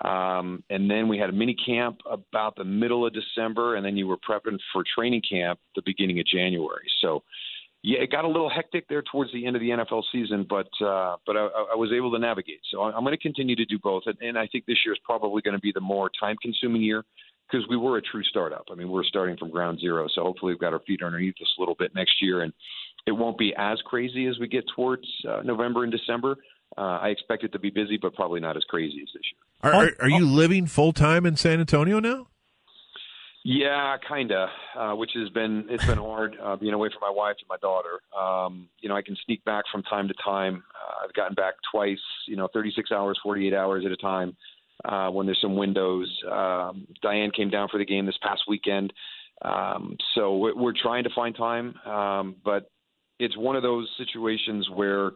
Um, and then we had a mini camp about the middle of December, and then you were prepping for training camp the beginning of January. So, yeah, it got a little hectic there towards the end of the NFL season, but uh, but I, I was able to navigate. So I'm going to continue to do both, and, and I think this year is probably going to be the more time-consuming year because we were a true startup. I mean, we're starting from ground zero, so hopefully we've got our feet underneath us a little bit next year, and it won't be as crazy as we get towards uh, November and December. Uh, I expect it to be busy, but probably not as crazy as this year. Are, are, are you living full time in San Antonio now? Yeah, kinda. Uh, which has been it's been hard uh, being away from my wife and my daughter. Um, you know, I can sneak back from time to time. Uh, I've gotten back twice. You know, 36 hours, 48 hours at a time uh, when there's some windows. Um, Diane came down for the game this past weekend, um, so we're, trying to find time. Um, but it's one of those situations where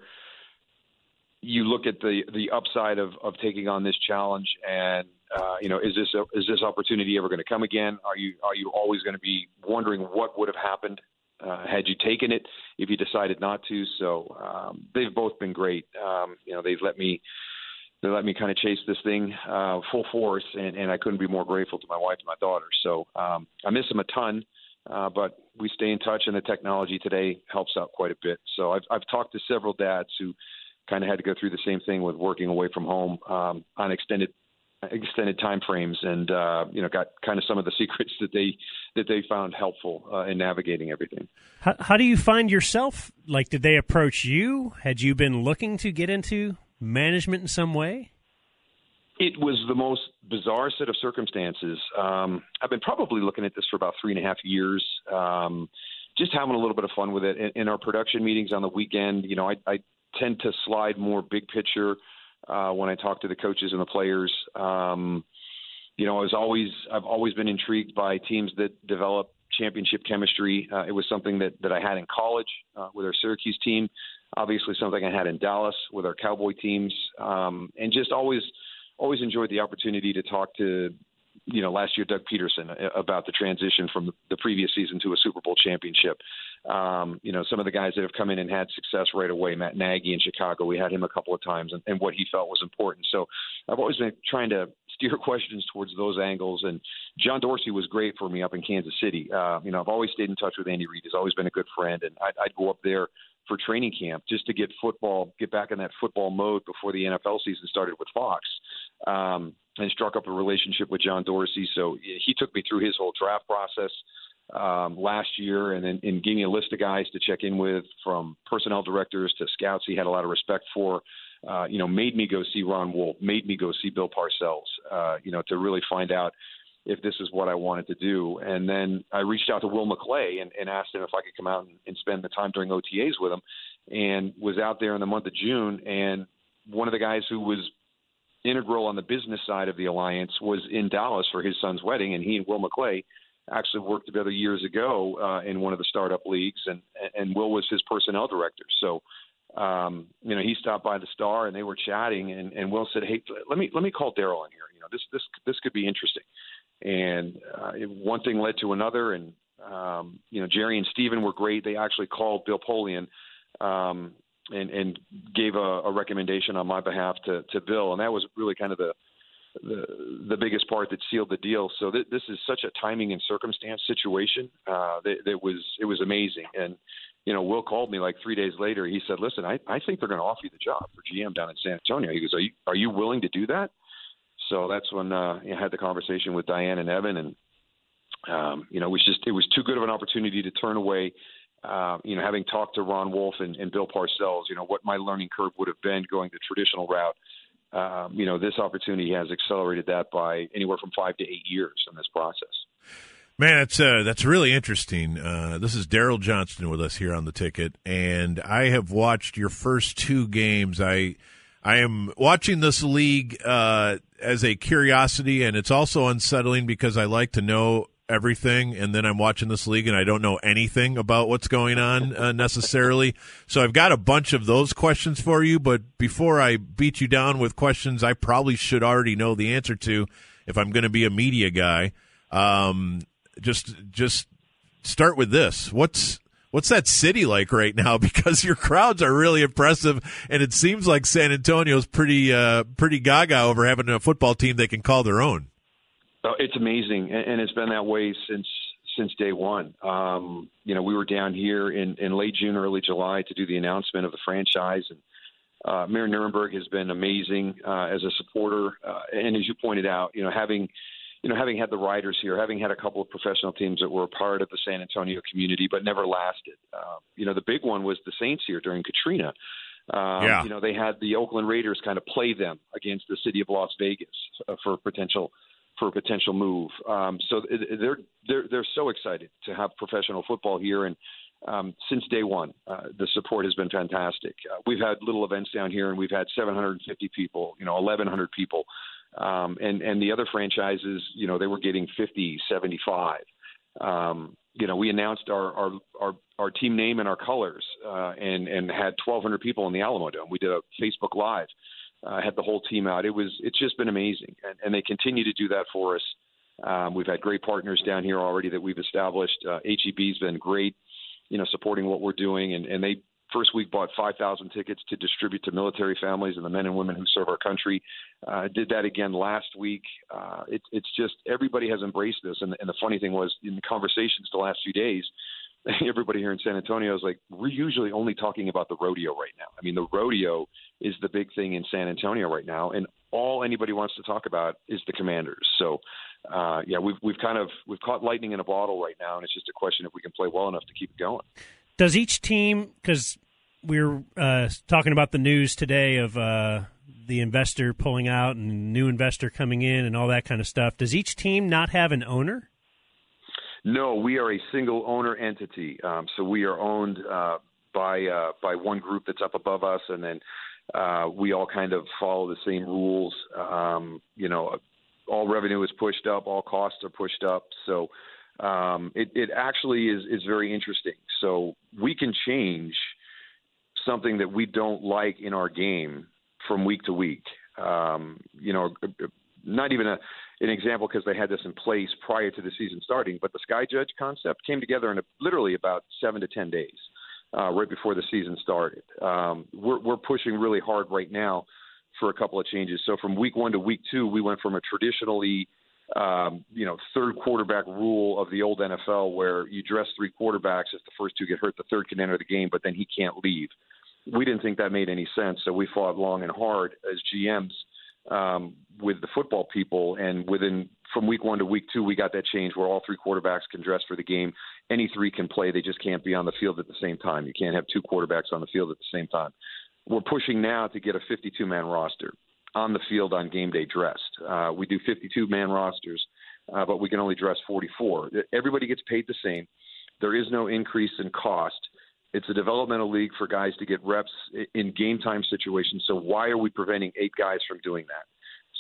you look at the the upside of of taking on this challenge and uh, you know is this a, is this opportunity ever going to come again are you are you always going to be wondering what would have happened uh, had you taken it if you decided not to so um, they've both been great um, you know they've let me they let me kind of chase this thing uh, full force and, and I couldn't be more grateful to my wife and my daughter so um, I miss them a ton uh, but we stay in touch and the technology today helps out quite a bit so I've I've talked to several dads who kind of had to go through the same thing with working away from home um, on extended extended time frames and uh, you know got kind of some of the secrets that they that they found helpful uh, in navigating everything How, how do you find yourself? Like, did they approach you? Had you been looking to get into management in some way? it was the most bizarre set of circumstances um, i've been probably looking at this for about three and a half years um, just having a little bit of fun with it in, in our production meetings on the weekend you know I, I tend to slide more big picture uh, when I talk to the coaches and the players. Um, you know, I was always I've always been intrigued by teams that develop championship chemistry. Uh, it was something that that I had in college uh, with our Syracuse team. Obviously, something I had in Dallas with our Cowboy teams, um, and just always always enjoyed the opportunity to talk to you know last year Doug Pederson uh, about the transition from the previous season to a Super Bowl championship. Um, you know some of the guys that have come in and had success right away. Matt Nagy in Chicago, we had him a couple of times, and, and what he felt was important. So I've always been trying to steer questions towards those angles. And John Dorsey was great for me up in Kansas City. Uh, you know I've always stayed in touch with Andy Reid. He's always been a good friend, and I'd, I'd go up there for training camp just to get football, get back in that football mode before the NFL season started with Fox. Um, and struck up a relationship with John Dorsey. So he took me through his whole draft process um, last year, and then and gave me a list of guys to check in with, from personnel directors to scouts. He had a lot of respect for. Uh, you know, made me go see Ron Wolf, made me go see Bill Parcells. Uh, you know, to really find out if this is what I wanted to do. And then I reached out to Will McClay and, and asked him if I could come out and, and spend the time during OTAs with him, and was out there in the month of June. And one of the guys who was integral on the business side of the alliance was in Dallas for his son's wedding, and he and Will McClay actually worked together years ago uh, in one of the startup leagues, and and Will was his personnel director. So, um, you know, he stopped by the Star, and they were chatting, and, and Will said, "Hey, let me let me call Daryl in here. You know, this this this could be interesting." And uh, one thing led to another, and um, you know, Jerry and Steven were great. They actually called Bill Polian um, and, and gave a, a recommendation on my behalf to, to Bill, and that was really kind of the the the biggest part that sealed the deal. So th- this is such a timing and circumstance situation uh, that, that was it was amazing. And you know, Will called me like three days later. He said, "Listen, I, I think they're going to offer you the job for GM down in San Antonio." He goes, "Are you are you willing to do that?" So that's when uh, I had the conversation with Diane and Evan, and um, you know, it was just it was too good of an opportunity to turn away. Uh, you know, having talked to Ron Wolf and, and Bill Parcells, you know, what my learning curve would have been going the traditional route. Um, you know, this opportunity has accelerated that by anywhere from five to eight years in this process. Man, that's uh, that's really interesting. Uh, this is Daryl Johnston with us here on the ticket, and I have watched your first two games. I I am watching this league uh, as a curiosity, and it's also unsettling because I like to know everything, and then I'm watching this league and I don't know anything about what's going on uh, necessarily. So I've got a bunch of those questions for you, but before I beat you down with questions I probably should already know the answer to if I'm going to be a media guy, um, just just start with this. What's what's that city like right now? Because your crowds are really impressive, and it seems like San Antonio's pretty uh, pretty gaga over having a football team they can call their own. Oh, it's amazing, and, and it's been that way since since day one. Um, you know, we were down here in, in late June, early July to do the announcement of the franchise, and uh, Mayor Nirenberg has been amazing uh, as a supporter. Uh, and as you pointed out, you know, having you know having had the riders here, having had a couple of professional teams that were a part of the San Antonio community but never lasted. Uh, you know, the big one was the Saints here during Katrina. Um, Yeah. You know, they had the Oakland Raiders kind of play them against the city of Las Vegas uh, for potential for a potential move. Um, so they're they're they're so excited to have professional football here, and um, since day one, uh, the support has been fantastic. Uh, we've had little events down here, and we've had 750 people, you know, 1,100 people, um, and and the other franchises, you know, they were getting 50, 75. Um, you know, we announced our our our, our team name and our colors, uh, and and had 1,200 people in the Alamodome. We did a Facebook Live uh, had the whole team out. It was it's just been amazing, and, and they continue to do that for us. Um, we've had great partners down here already that we've established. Uh, HEB's been great, you know, supporting what we're doing, and, and they first week bought 5,000 tickets to distribute to military families and the men and women who serve our country. Uh, did that again last week. Uh, it, it's just everybody has embraced this, and, and the funny thing was in the conversations the last few days. Everybody here in San Antonio is like, we're usually only talking about the rodeo right now. I mean, the rodeo is the big thing in San Antonio right now, and all anybody wants to talk about is the Commanders. So, uh, yeah, we've we've kind of we've caught lightning in a bottle right now, and it's just a question if we can play well enough to keep it going. Does each team, because we're uh, talking about the news today of uh, the investor pulling out and new investor coming in and all that kind of stuff, does each team not have an owner? No, we are a single owner entity. Um, so we are owned uh, by uh, by one group that's up above us, and then uh, we all kind of follow the same rules. Um, you know, all revenue is pushed up, all costs are pushed up. So um, it, it actually is is very interesting. So we can change something that we don't like in our game from week to week. Um, you know, not even a, an example because they had this in place prior to the season starting, but the Sky Judge concept came together in a, literally about seven to ten days, uh, right before the season started. Um, we're, we're pushing really hard right now for a couple of changes. So from week one to week two, we went from a traditionally um, you know, third quarterback rule of the old NFL where you dress three quarterbacks. If the first two get hurt, the third can enter the game, but then he can't leave. We didn't think that made any sense, so we fought long and hard as GMs um, with the football people. And within from week one to week two, we got that change where all three quarterbacks can dress for the game. Any three can play; they just can't be on the field at the same time. You can't have two quarterbacks on the field at the same time. We're pushing now to get a 52 man roster on the field on game day dressed. Uh, we do 52 man rosters, uh, but we can only dress 44. Everybody gets paid the same. There is no increase in cost. It's a developmental league for guys to get reps in game time situations. So why are we preventing eight guys from doing that?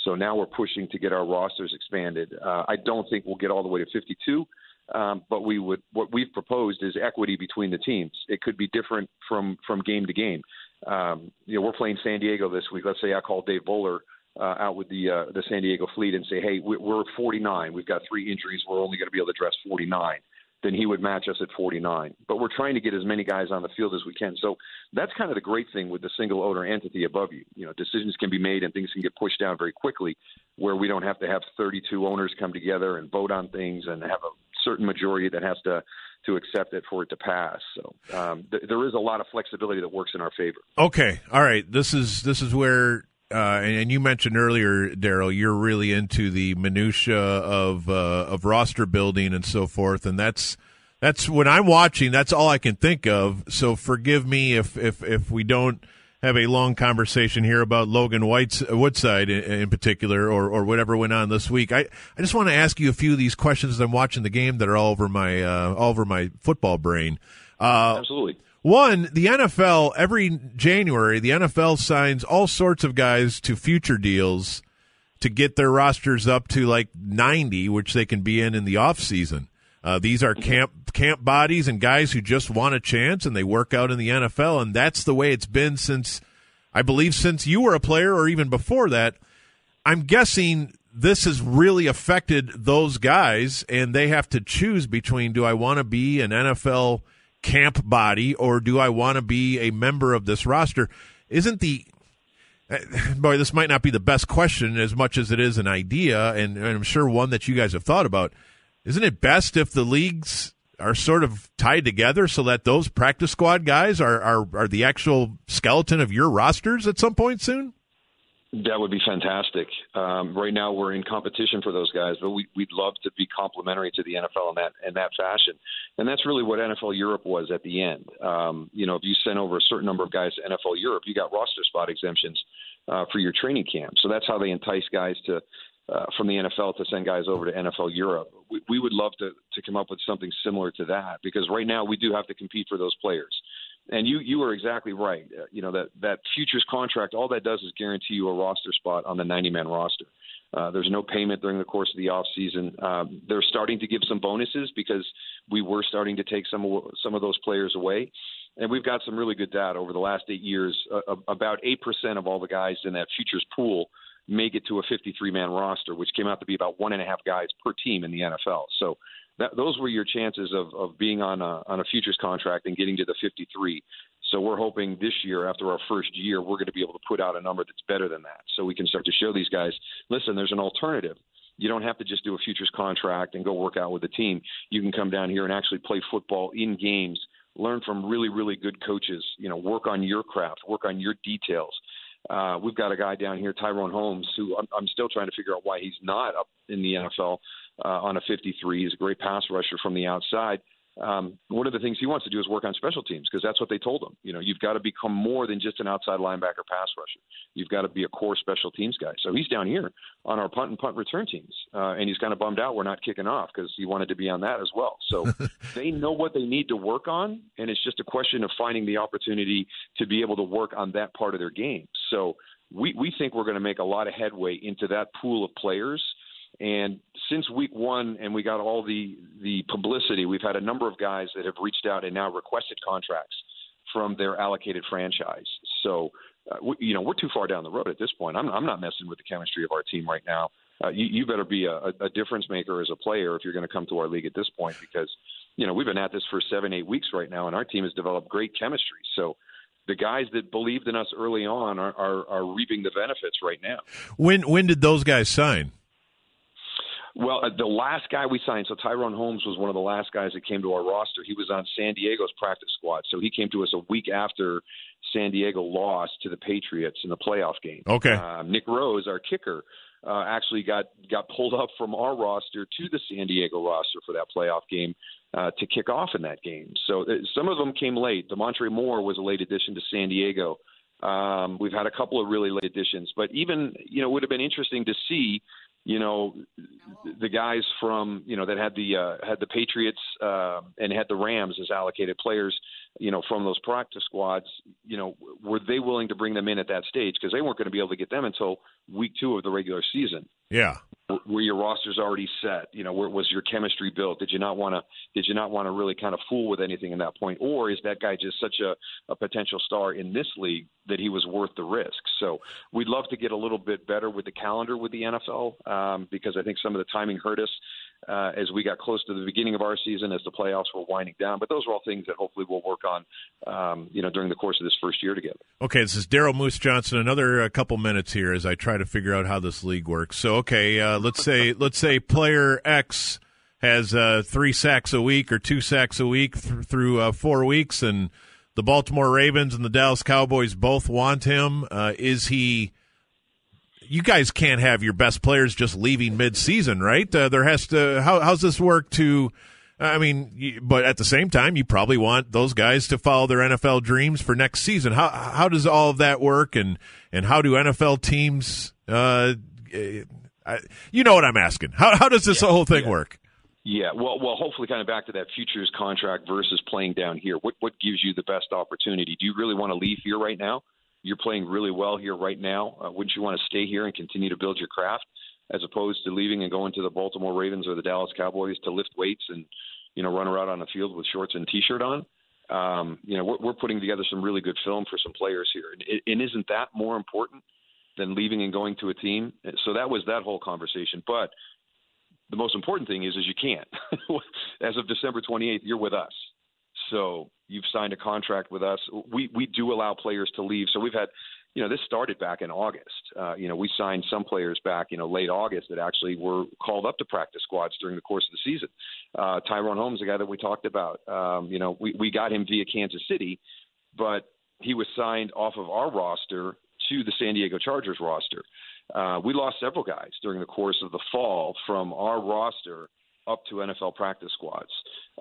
So now we're pushing to get our rosters expanded. Uh, I don't think we'll get all the way to 52, um, but we would. What we've proposed is equity between the teams. It could be different from from game to game. Um, you know, we're playing San Diego this week. Let's say I call Dave Bowler uh, out with the uh, the San Diego Fleet and say, hey, we- we're 49. We've got three injuries. We're only going to be able to dress 49. Then he would match us at 49. But we're trying to get as many guys on the field as we can. So that's kind of the great thing with the single owner entity above you. You know, decisions can be made and things can get pushed down very quickly, where we don't have to have 32 owners come together and vote on things and have a certain majority that has to to accept it for it to pass. So um, th- there is a lot of flexibility that works in our favor. Okay, all right. This is this is where, uh, and, you mentioned earlier, Daryl, you're really into the minutia of uh, of roster building and so forth, and that's that's when I'm watching. That's all I can think of. So forgive me if if if we don't have a long conversation here about Logan White's Woodside in, in particular, or or whatever went on this week. I I just want to ask you a few of these questions as I'm watching the game that are all over my uh, all over my football brain. Uh, Absolutely. One, the NFL every January, the NFL signs all sorts of guys to future deals to get their rosters up to like 90, which they can be in in the off season. Uh, these are camp camp bodies and guys who just want a chance and they work out in the NFL, and that's the way it's been since I believe since you were a player or even before that. I'm guessing this has really affected those guys, and they have to choose between do I want to be an NFL camp body or do I want to be a member of this roster? Isn't the eh, boy, this might not be the best question as much as it is an idea, and, and I'm sure one that you guys have thought about. Isn't it best if the leagues are sort of tied together so that those practice squad guys are, are, are the actual skeleton of your rosters at some point soon? That would be fantastic. Um, right now, we're in competition for those guys, but we, we'd love to be complementary to the NFL in that in that fashion. And that's really what NFL Europe was at the end. Um, you know, if you sent over a certain number of guys to NFL Europe, you got roster spot exemptions uh, for your training camp. So that's how they entice guys to uh, from the NFL to send guys over to NFL Europe. We, we would love to to come up with something similar to that because right now we do have to compete for those players. And you you are exactly right. Uh, you know that that futures contract, all that does is guarantee you a roster spot on the 90 man roster. Uh, there's no payment during the course of the off season. Um, they're starting to give some bonuses because we were starting to take some some of those players away, and we've got some really good data over the last eight years. Uh, about eight percent of all the guys in that futures pool make it to a 53 man roster, which came out to be about one and a half guys per team in the NFL. So that, those were your chances of, of being on a, on a futures contract and getting to the 53. So we're hoping this year, after our first year, we're going to be able to put out a number that's better than that. So we can start to show these guys, listen, there's an alternative. You don't have to just do a futures contract and go work out with the team. You can come down here and actually play football in games, learn from really, really good coaches. You know, work on your craft, work on your details. Uh, we've got a guy down here, Tyrone Holmes, who I'm, I'm still trying to figure out why he's not up in the NFL uh, on a 53. He's a great pass rusher from the outside. Um, one of the things he wants to do is work on special teams because that's what they told him. You know, you've got to become more than just an outside linebacker pass rusher. You've got to be a core special teams guy. So he's down here on our punt and punt return teams, uh, and he's kind of bummed out we're not kicking off because he wanted to be on that as well. So they know what they need to work on, and it's just a question of finding the opportunity to be able to work on that part of their game. So we we think we're going to make a lot of headway into that pool of players and since week one, and we got all the the publicity, we've had a number of guys that have reached out and now requested contracts from their allocated franchise. So, uh, we, you know, we're too far down the road at this point. I'm, I'm not messing with the chemistry of our team right now. Uh, you, you better be a, a difference maker as a player if you're going to come to our league at this point, because you know we've been at this for seven, eight weeks right now, and our team has developed great chemistry. So the guys that believed in us early on are, are, are reaping the benefits right now. When when did those guys sign? Well, uh, the last guy we signed, so Tyrone Holmes was one of the last guys that came to our roster. He was on San Diego's practice squad, so he came to us a week after San Diego lost to the Patriots in the playoff game. Okay. Um, Nick Rose, our kicker, uh, actually got got pulled up from our roster to the San Diego roster for that playoff game uh, to kick off in that game. So uh, some of them came late. Damontre Moore was a late addition to San Diego. Um, we've had a couple of really late additions, but even you know it would have been interesting to see you know the guys from you know that had the uh, had the Patriots uh, and had the Rams as allocated players, you know from those practice squads. You know were they willing to bring them in at that stage because they weren't going to be able to get them until week two of the regular season Yeah. were your rosters already set? You know, where was your chemistry built? Did you not want to? Did you not want to really kind of fool with anything in that point, or is that guy just such a, a potential star in this league that he was worth the risk? So we'd love to get a little bit better with the calendar with the NFL um, because I think some of the timing hurt us. Uh, as we got close to the beginning of our season, as the playoffs were winding down, but those are all things that hopefully we'll work on, um, you know, during the course of this first year together. Okay, this is Daryl Moose Johnston. Another uh, couple minutes here as I try to figure out how this league works. So, okay, uh, let's say let's say player X has uh, three sacks a week or two sacks a week th- through uh, four weeks, and the Baltimore Ravens and the Dallas Cowboys both want him. Uh, is he? You guys can't have your best players just leaving mid-season, right? Uh, there has to. How, how's this work? To I mean, but at the same time, you probably want those guys to follow their NFL dreams for next season. How how does all of that work, and and how do NFL teams? Uh, eh, I, you know what I'm asking. How how does this whole thing work? Yeah, well, well, hopefully, kind of back to that futures contract versus playing down here. What what gives you the best opportunity? Do you really want to leave here right now? You're playing really well here right now. Uh, wouldn't you want to stay here and continue to build your craft, as opposed to leaving and going to the Baltimore Ravens or the Dallas Cowboys to lift weights and you know run around on the field with shorts and t-shirt on? Um, you know, we're, we're putting together some really good film for some players here, and, and isn't that more important than leaving and going to a team? So that was that whole conversation, but the most important thing is is you can't. As of December 28th, you're with us. So you've signed a contract with us. We we do allow players to leave. So we've had, you know, this started back in August. Uh, you know, we signed some players back, you know, late August that actually were called up to practice squads during the course of the season. Uh, Tyrone Holmes, the guy that we talked about, um, you know, we we got him via Kansas City, but he was signed off of our roster to the San Diego Chargers roster. Uh, we lost several guys during the course of the fall from our roster up to NFL practice squads.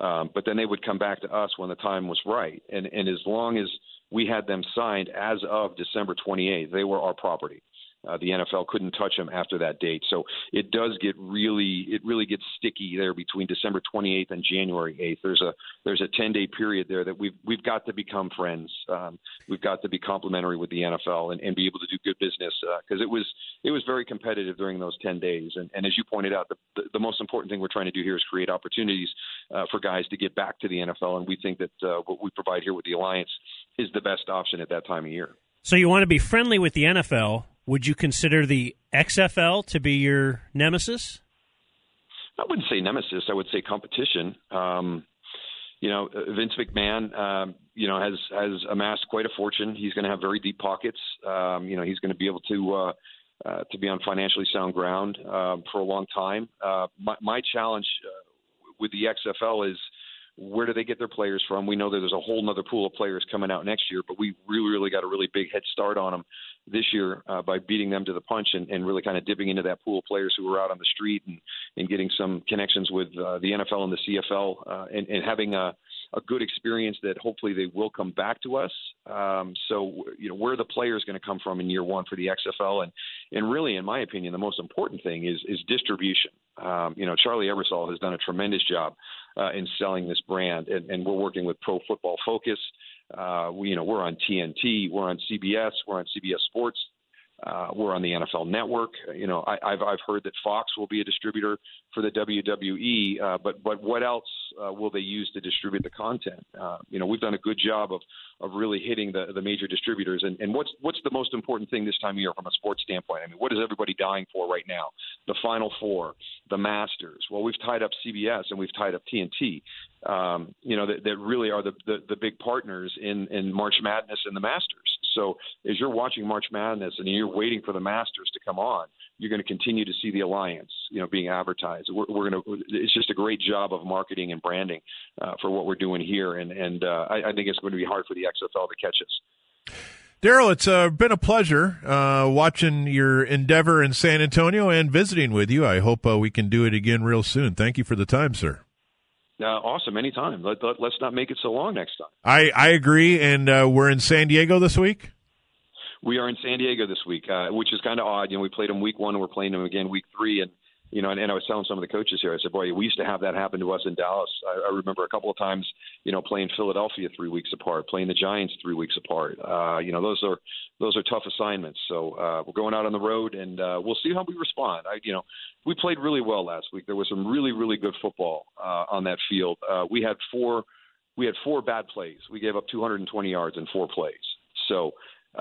Um, but then they would come back to us when the time was right. And, and as long as we had them signed as of December 28th, they were our property. Uh, the NFL couldn't touch them after that date, so it does get really, it really gets sticky there between December 28th and January 8th. There's a there's a 10 day period there that we've we've got to become friends. Um, we've got to be complimentary with the NFL and, and be able to do good business because it was it was very competitive during those 10 days. And, and as you pointed out, the, the, the most important thing we're trying to do here is create opportunities uh, for guys to get back to the NFL, and we think that uh, what we provide here with the alliance is the best option at that time of year. So you want to be friendly with the NFL. Would you consider the XFL to be your nemesis? I wouldn't say nemesis. I would say competition. Um, you know, uh, Vince McMahon, um, you know, has has amassed quite a fortune. He's going to have very deep pockets. Um, you know, he's going to be able to uh, uh, to be on financially sound ground uh, for a long time. Uh, my, my challenge uh, with the XFL is where do they get their players from? We know that there's a whole other pool of players coming out next year, but we really, really got a really big head start on them this year uh, by beating them to the punch and, and really kind of dipping into that pool of players who were out on the street and, and getting some connections with uh, the NFL and the CFL uh, and, and having a, a good experience that hopefully they will come back to us. Um, so, you know, where the players going to come from in year one for the XFL? And, and really, in my opinion, the most important thing is, is distribution. Um, you know, Charlie Ebersol has done a tremendous job uh, in selling this brand, and, and we're working with Pro Football Focus. Uh, we, you know, we're on TNT, we're on CBS, we're on CBS Sports, uh, we're on the NFL Network. You know, I, I've I've heard that Fox will be a distributor for the WWE, uh, but but what else uh, will they use to distribute the content? Uh, you know, we've done a good job of of really hitting the the major distributors. And and what's what's the most important thing this time of year from a sports standpoint? I mean, what is everybody dying for right now? The Final Four, the Masters. Well, we've tied up CBS and we've tied up TNT. Um, you know, that, that really are the, the the big partners in in March Madness and the Masters. So as you're watching March Madness and you're waiting for the Masters to come on, you're going to continue to see the alliance, you know, being advertised. We're, we're going to. It's just a great job of marketing and branding uh, for what we're doing here, and and uh, I, I think it's going to be hard for the XFL to catch us. Daryl, it's uh, been a pleasure uh, watching your endeavor in San Antonio and visiting with you. I hope uh, we can do it again real soon. Thank you for the time, sir. Uh, awesome, anytime. Let, let, let's not make it so long next time. I, I agree, and uh, we're in San Diego this week. We are in San Diego this week, uh, which is kind of odd. You know, we played them week one, and we're playing them again week three, and you know, and, and I was telling some of the coaches here, I said, boy, we used to have that happen to us in Dallas. I, I remember a couple of times, you know, playing Philadelphia three weeks apart, playing the Giants three weeks apart. Uh, you know, those are those are tough assignments. So uh, we're going out on the road, and uh, we'll see how we respond. I, you know, we played really well last week. There was some really, really good football uh, on that field. Uh, we had four, we had four bad plays. We gave up 220 yards in four plays. So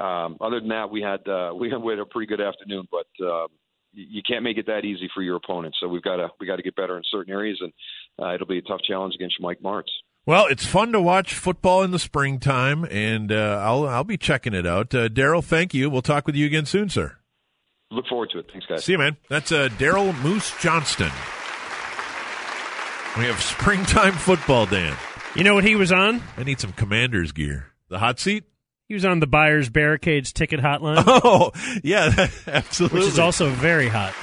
um, other than that, we had uh, we had a pretty good afternoon, but. Uh, you can't make it that easy for your opponent. So we've got to we got to get better in certain areas, and uh, it'll be a tough challenge against Mike Martz. Well, it's fun to watch football in the springtime, and uh, I'll I'll be checking it out. Uh, Daryl, thank you. We'll talk with you again soon, sir. Look forward to it. Thanks, guys. See you, man. That's uh, Daryl Moose Johnston. We have springtime football, Dan. You know what he was on? I need some Commanders gear. The hot seat. He was on the Buyers Barricades ticket hotline. Oh, yeah, absolutely. Which is also very hot.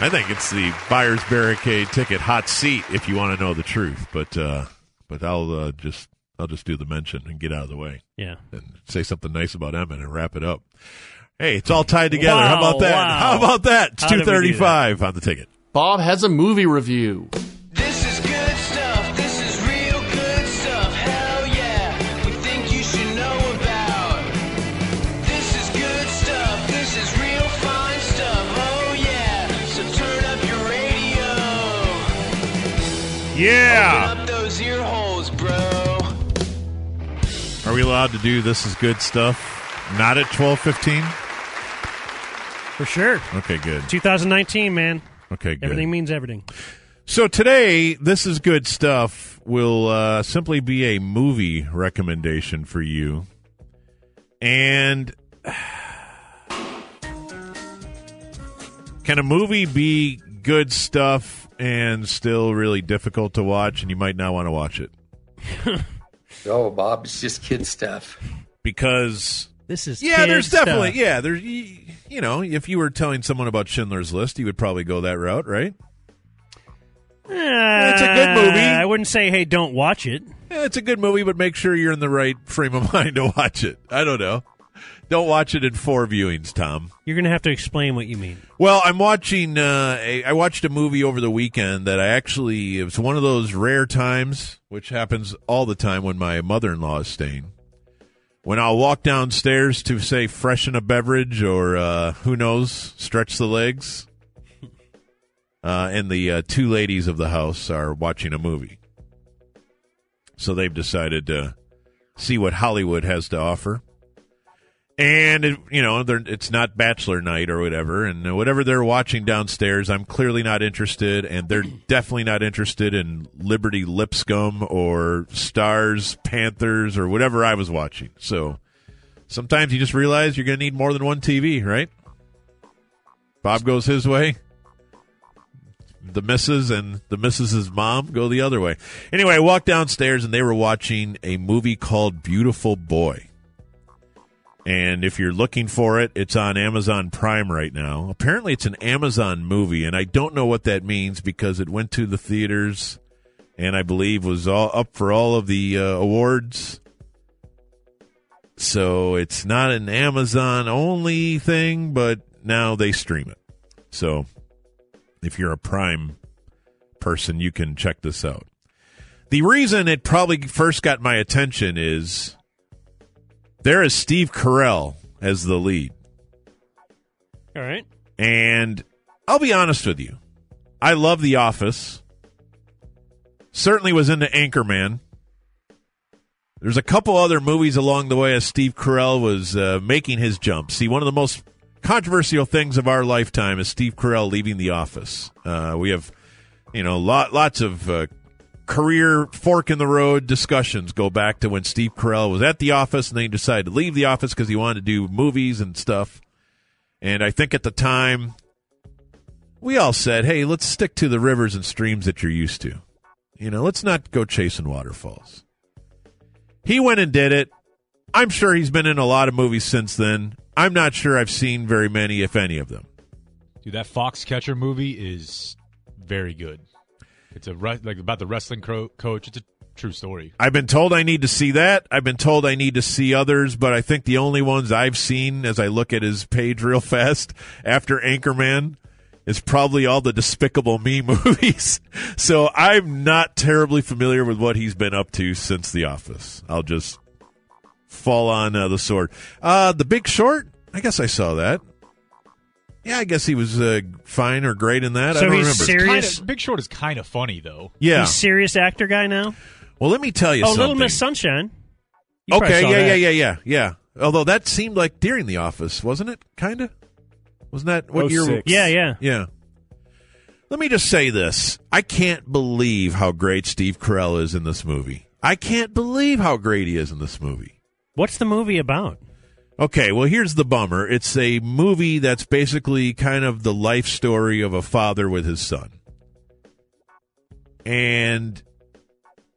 I think it's the buyer's barricade ticket hot seat if you want to know the truth. But uh, but I'll uh, just I'll just do the mention and get out of the way. Yeah, and say something nice about Emmitt and wrap it up. Hey, it's all tied together. Wow, How about that? wow. How about that? It's How did we two do that? thirty-five on the ticket. Bob has a movie review. Yeah. Open up those ear holes, bro. Are we allowed to do this is good stuff? Not at twelve fifteen. For sure. Okay, good. 2019, man. Okay, good. Everything means everything. So today, this is good stuff. Will uh, simply be a movie recommendation for you, and can a movie be good stuff and still really difficult to watch, and you might not want to watch it Oh, Bob, it's just kid stuff. because This is yeah, kid there's definitely yeah, there's you know, if you were telling someone about Schindler's List, you would probably go that route, right? Yeah, it's a good movie. Uh, I wouldn't say, hey, don't watch it. Yeah, it's a good movie, but make sure you're in the right frame of mind to watch it. I don't know. Don't watch it in four viewings, Tom. You're going to have to explain what you mean. Well, I'm watching. Uh, a, I watched a movie over the weekend that I actually. It was one of those rare times, which happens all the time when my mother-in-law is staying. When I'll walk downstairs to say freshen a beverage or uh, who knows, stretch the legs, uh, and the uh, two ladies of the house are watching a movie. So they've decided to see what Hollywood has to offer. And it, you know, it's not bachelor night or whatever, and whatever they're watching downstairs, I'm clearly not interested, and they're definitely not interested in Liberty Lipscomb or Stars Panthers or whatever I was watching. So sometimes you just realize you're going to need more than one TV, right? Bob goes his way. The missus and the missus's mom go the other way. Anyway, I walked downstairs and they were watching a movie called Beautiful Boy. And if you're looking for it, it's on Amazon Prime right now. Apparently, it's an Amazon movie, and I don't know what that means because it went to the theaters and I believe was all up for all of the uh, awards. So it's not an Amazon only thing, but now they stream it. So if you're a Prime person, you can check this out. The reason it probably first got my attention is there is Steve Carell as the lead. All right. And I'll be honest with you. I love The Office. Certainly was into Anchorman. There's a couple other movies along the way as Steve Carell was uh, making his jump. See, one of the most controversial things of our lifetime is Steve Carell leaving The Office. Uh, we have, you know, lot, lots of uh, career fork in the road discussions go back to when Steve Carell was at The Office and then he decided to leave The Office because he wanted to do movies and stuff. And I think at the time, we all said, hey, let's stick to the rivers and streams that you're used to. You know, let's not go chasing waterfalls. He went and did it. I'm sure he's been in a lot of movies since then. I'm not sure I've seen very many, if any of them. Dude, that Foxcatcher movie is very good. It's a re- like about the wrestling cro- coach. It's a true story. I've been told I need to see that. I've been told I need to see others, but I think the only ones I've seen as I look at his page real fast after Anchorman is probably all the Despicable Me movies. so I'm not terribly familiar with what he's been up to since The Office. I'll just fall on uh, the sword. Uh, the Big Short. I guess I saw that. Yeah, I guess he was uh, fine or great in that. I So don't he's remember. serious. Kinda, Big Short is kind of funny though. Yeah. He's serious actor guy now. Well, let me tell you oh, something. Little Miss Sunshine. You okay, yeah, that. yeah, yeah, yeah, yeah. Although that seemed like during The Office, wasn't it? Kind of. Wasn't that what year? 06. Yeah, yeah. yeah. Let me just say this: I can't believe how great Steve Carell is in this movie. I can't believe how great he is in this movie. What's the movie about? Okay, well, here's the bummer. It's a movie that's basically kind of the life story of a father with his son. And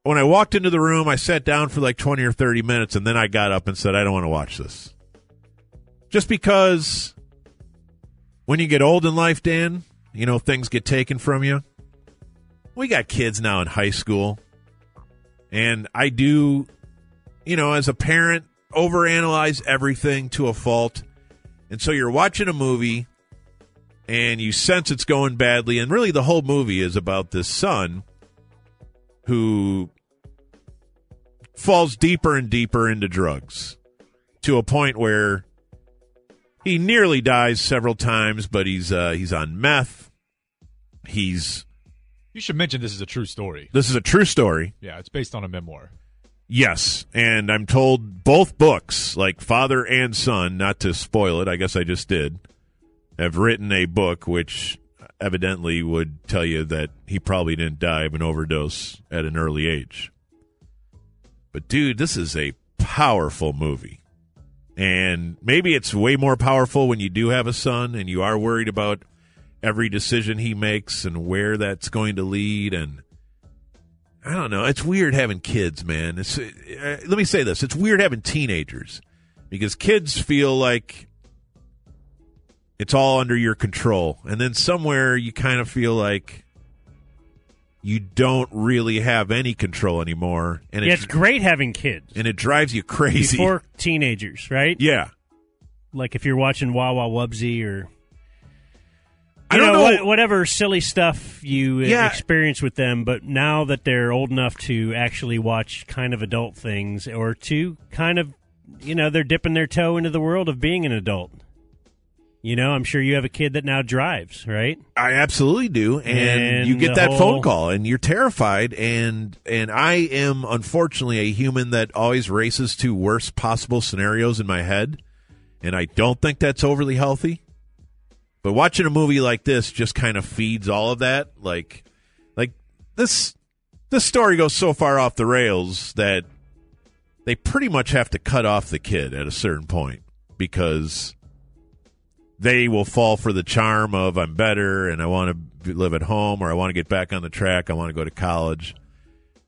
when I walked into the room, I sat down for like 20 or 30 minutes, and then I got up and said, I don't want to watch this. Just because when you get old in life, Dan, you know, things get taken from you. We got kids now in high school. And I do, you know, as a parent, overanalyze everything to a fault. And so you're watching a movie and you sense it's going badly. And really, the whole movie is about this son who falls deeper and deeper into drugs to a point where he nearly dies several times, but he's uh, he's on meth. He's You should mention this is a true story. this is a true story. Yeah, it's based on a memoir. Yes, and I'm told both books, like father and son, not to spoil it, I guess I just did, have written a book which evidently would tell you that he probably didn't die of an overdose at an early age. But dude, this is a powerful movie. And maybe it's way more powerful when you do have a son and you are worried about every decision he makes and where that's going to lead and I don't know. It's weird having kids, man. It's uh, let me say this: it's weird having teenagers because kids feel like it's all under your control, and then somewhere you kind of feel like you don't really have any control anymore, and yeah, it, it's great having kids and it drives you crazy. before teenagers, right? yeah, Like if you're watching Wow Wow Wubbzy or you don't know- what- whatever silly stuff you Yeah. experience with them, but now that they're old enough to actually watch kind of adult things or to kind of, you know, they're dipping their toe into the world of being an adult. You know, I'm sure you have a kid that now drives, right? I absolutely do, and, And you get that whole- phone call, and you're terrified, and and I am unfortunately a human that always races to worst possible scenarios in my head, and I don't think that's overly healthy. But watching a movie like this just kind of feeds all of that. Like, like this this story goes so far off the rails that they pretty much have to cut off the kid at a certain point because they will fall for the charm of I'm better and I want to live at home or I want to get back on the track, I want to go to college,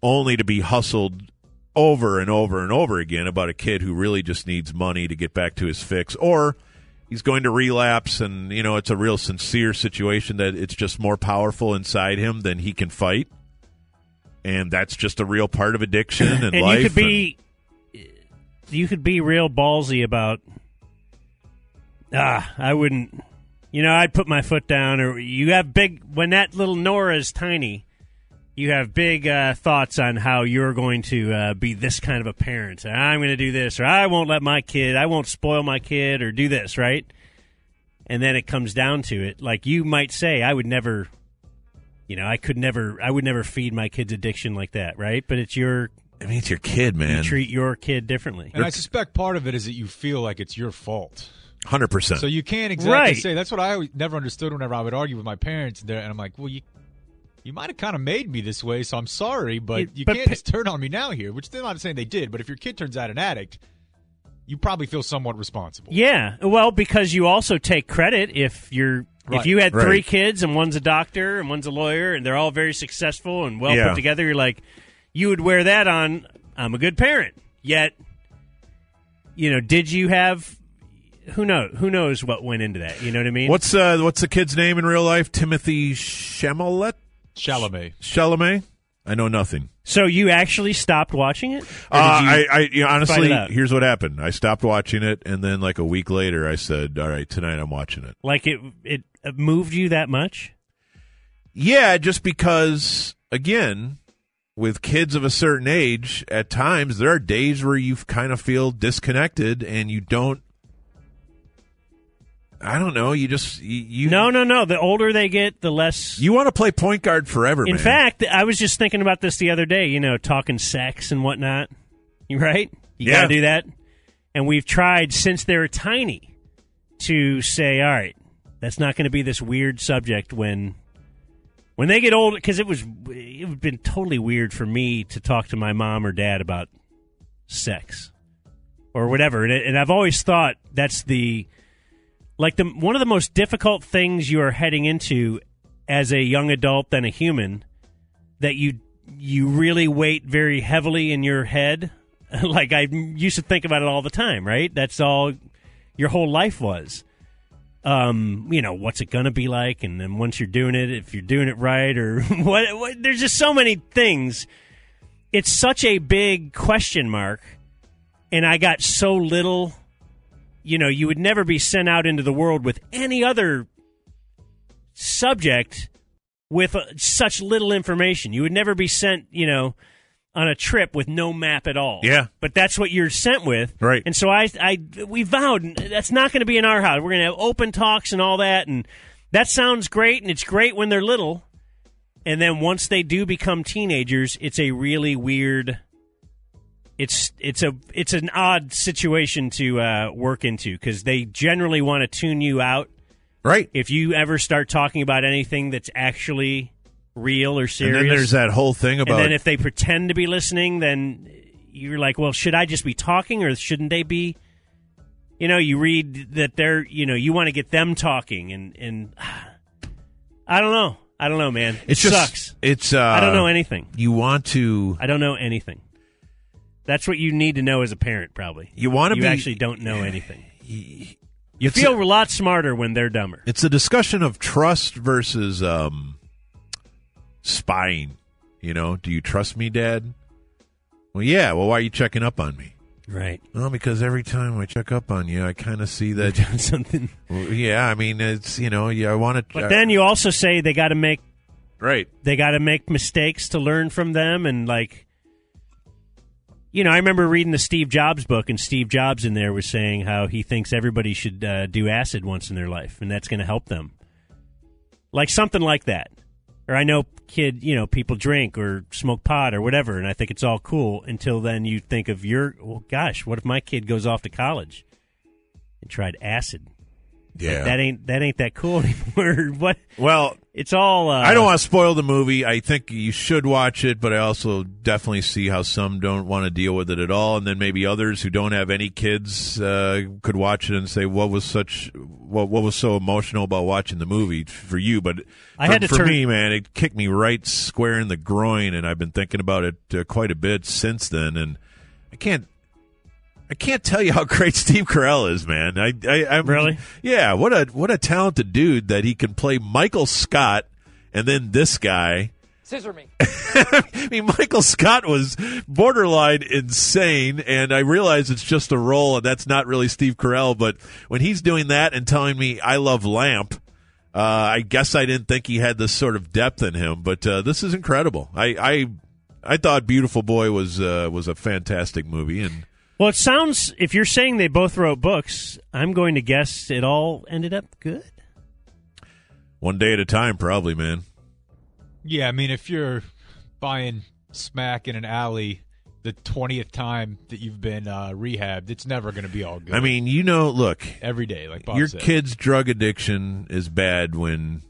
only to be hustled over and over and over again about a kid who really just needs money to get back to his fix or he's going to relapse and you know it's a real sincere situation that it's just more powerful inside him than he can fight. And that's just a real part of addiction and, and life. you could be you could be real ballsy about ah i wouldn't you know i'd put my foot down or you have big when that little nora is tiny you have big uh, thoughts on how you're going to uh, be this kind of a parent i'm going to do this or i won't let my kid i won't spoil my kid or do this right and then it comes down to it like you might say i would never you know i could never i would never feed my kid's addiction like that right but it's your I mean, it's your kid, man. you treat your kid differently. And I suspect part of it is that you feel like it's your fault. Hundred percent. So you can't exactly Right. say that's what I always, never understood whenever I would argue with my parents there, and I'm like, well, you you might have kind of made me this way, so I'm sorry, but Yeah, you but can't pa- just turn on me now here. Which they're not saying they did, but if your kid turns out an addict, you probably feel somewhat responsible. Yeah, well, because you also take credit if you're if you had three Right. kids and one's a doctor and one's a lawyer and they're all very successful and well Yeah. put together, you're like, you would wear that on. I'm a good parent. Yet, you know, did you have? Who knows? Who knows what went into that? You know what I mean? What's uh what's the kid's name in real life? Timothy Chalamet. Chalamet. Chalamet. I know nothing. so you actually stopped watching it? Uh, I, I you know, honestly, it here's what happened. I stopped watching it, and then like a week later, I said, "All right, tonight I'm watching it." like it. It uh, moved you that much? Yeah, just because again, with kids of a certain age, at times there are days where you kind of feel disconnected and you don't. I don't know. You just you, you No, no, no. The older they get, the less. you want to play point guard forever. In man. fact, I was just thinking about this the other day. You know, talking sex and whatnot. You right? You Yeah. gotta do that. And we've tried since they're tiny to say, all right, that's not going to be this weird subject when when they get old. Because it was it would have been totally weird for me to talk to my mom or dad about sex or whatever. And, it, and I've always thought that's the like the one of the most difficult things you are heading into as a young adult than a human that you you really weight very heavily in your head. like I used to think about it all the time, right? That's all your whole life was. Um, you know, what's it to be like and then once you're doing it, if you're doing it right or what, what there's just so many things. It's such a big question mark and I got so little you know, you would never be sent out into the world with any other subject with uh, such little information. You would never be sent, you know, on a trip with no map at all. Yeah. But that's what you're sent with. Right. And so I, I, we vowed that's not going to be in our house. We're going to have open talks and all that. And that sounds great. And it's great when they're little. And then once they do become teenagers, it's a really weird. It's it's a it's an odd situation to uh, work into because they generally want to tune you out. Right. If you ever start talking about anything that's actually real or serious, And then there's that whole thing about and then if they pretend to be listening, then you're like, well, should I just be talking or shouldn't they be? You know, you read that they're, you know, you want to get them talking, and and I don't know, I don't know, man. It It's just- sucks. it's, uh, I don't know anything. You want to. I don't know anything. That's what you need to know as a parent, probably. You wanna You be- actually don't know anything. You feel a- a lot smarter when they're dumber. It's a discussion of trust versus um, spying. You know, do you trust me, Dad? Well, yeah. Well, why are you checking up on me? Right. Well, because every time I check up on you, I kind of see that something. Well, yeah, I mean, it's you know, yeah, I want to. But then you also say they got to make right. They got to make mistakes to learn from them, and like, you know, I remember reading the Steve Jobs book, and Steve Jobs in there was saying how he thinks everybody should uh, do acid once in their life, and that's going to help them, like something like that. Or I know kid, you know, people drink or smoke pot or whatever, and I think it's all cool until then you think of your, well, gosh, what if my kid goes off to college and tried acid? Like, Yeah. that ain't that ain't that cool anymore. what? Well, it's all. Uh, I don't want to spoil the movie. I think you should watch it, but I also definitely see how some don't want to deal with it at all, and then maybe others who don't have any kids uh, could watch it and say, "What was such? What, what was so emotional about watching the movie for you?" But I had to for turn- me, man, it kicked me right square in the groin, and I've been thinking about it uh, quite a bit since then, and I can't. I can't tell you how great Steve Carell is, man. I, I, I'm Really? yeah. What a what a talented dude that he can play Michael Scott and then this guy. Scissor me. I mean, Michael Scott was borderline insane, and I realize it's just a role, and that's not really Steve Carell. But when he's doing that and telling me I love Lamp, uh, I guess I didn't think he had this sort of depth in him. But uh, this is incredible. I, I I thought Beautiful Boy was uh, was a fantastic movie, and Well, it sounds if you're saying they both wrote books, I'm going to guess it all ended up good. one day at a time, probably, man. Yeah, I mean, if you're buying smack in an alley the twentieth time that you've been uh, rehabbed, it's never going to be all good. I mean, you know, look, every day, like Bob your said. kid's drug addiction is bad when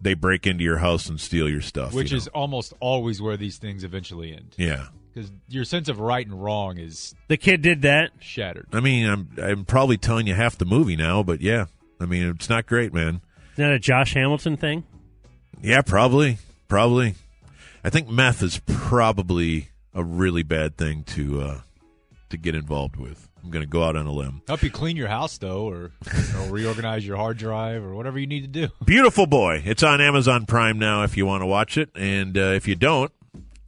they break into your house and steal your stuff. which you know? is almost always where these things eventually end. yeah. Because your sense of right and wrong is The kid did that. shattered. I mean, I'm I'm probably telling you half the movie now, but yeah, I mean, it's not great, man. Is that a Josh Hamilton thing? Yeah, probably, probably. I think meth is probably a really bad thing to uh, to get involved with. I'm going to go out on a limb. Help you clean your house though, or, or reorganize your hard drive, or whatever you need to do. Beautiful boy. It's on Amazon Prime now if you want to watch it, and uh, if you don't,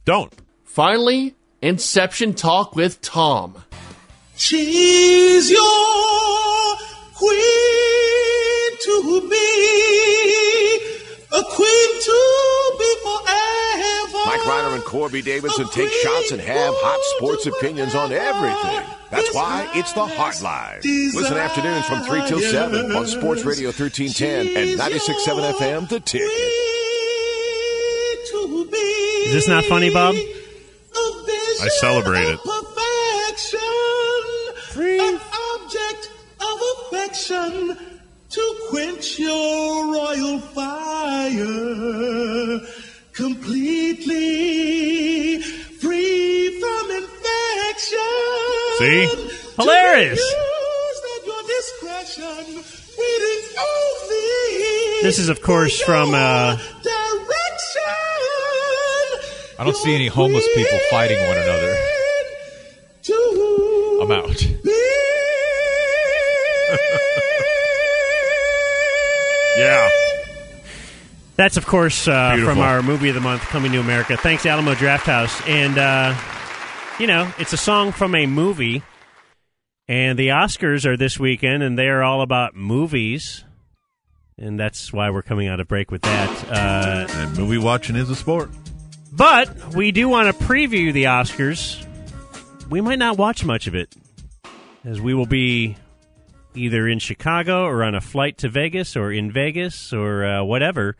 don't. Finally, Inception Talk with Tom. She's your queen to be, a queen to be forever. Mike Rhyner and Corby Davidson take shots and have hot sports opinions on everything. That's why it's the Hardline. Listen afternoons from 3 till 7 on Sports Radio 1310 and 96.7 FM, The Ticket. Is this not funny, Bob? I celebrate it. Free. An object of affection to quench your royal fire. Completely free from infection. See? Hilarious. Use at your discretion. This is, of course, from uh. I don't see any homeless people fighting one another. I'm out. Yeah. That's, of course, uh, from our movie of the month, Coming to America. Thanks, Alamo Draft House. And, uh, you know, it's a song from a movie. And the Oscars are this weekend, and they are all about movies. And that's why we're coming out of break with that. Uh, And movie watching is a sport. But we do want to preview the Oscars. We might not watch much of it, as we will be either in Chicago or on a flight to Vegas or in Vegas or uh, whatever.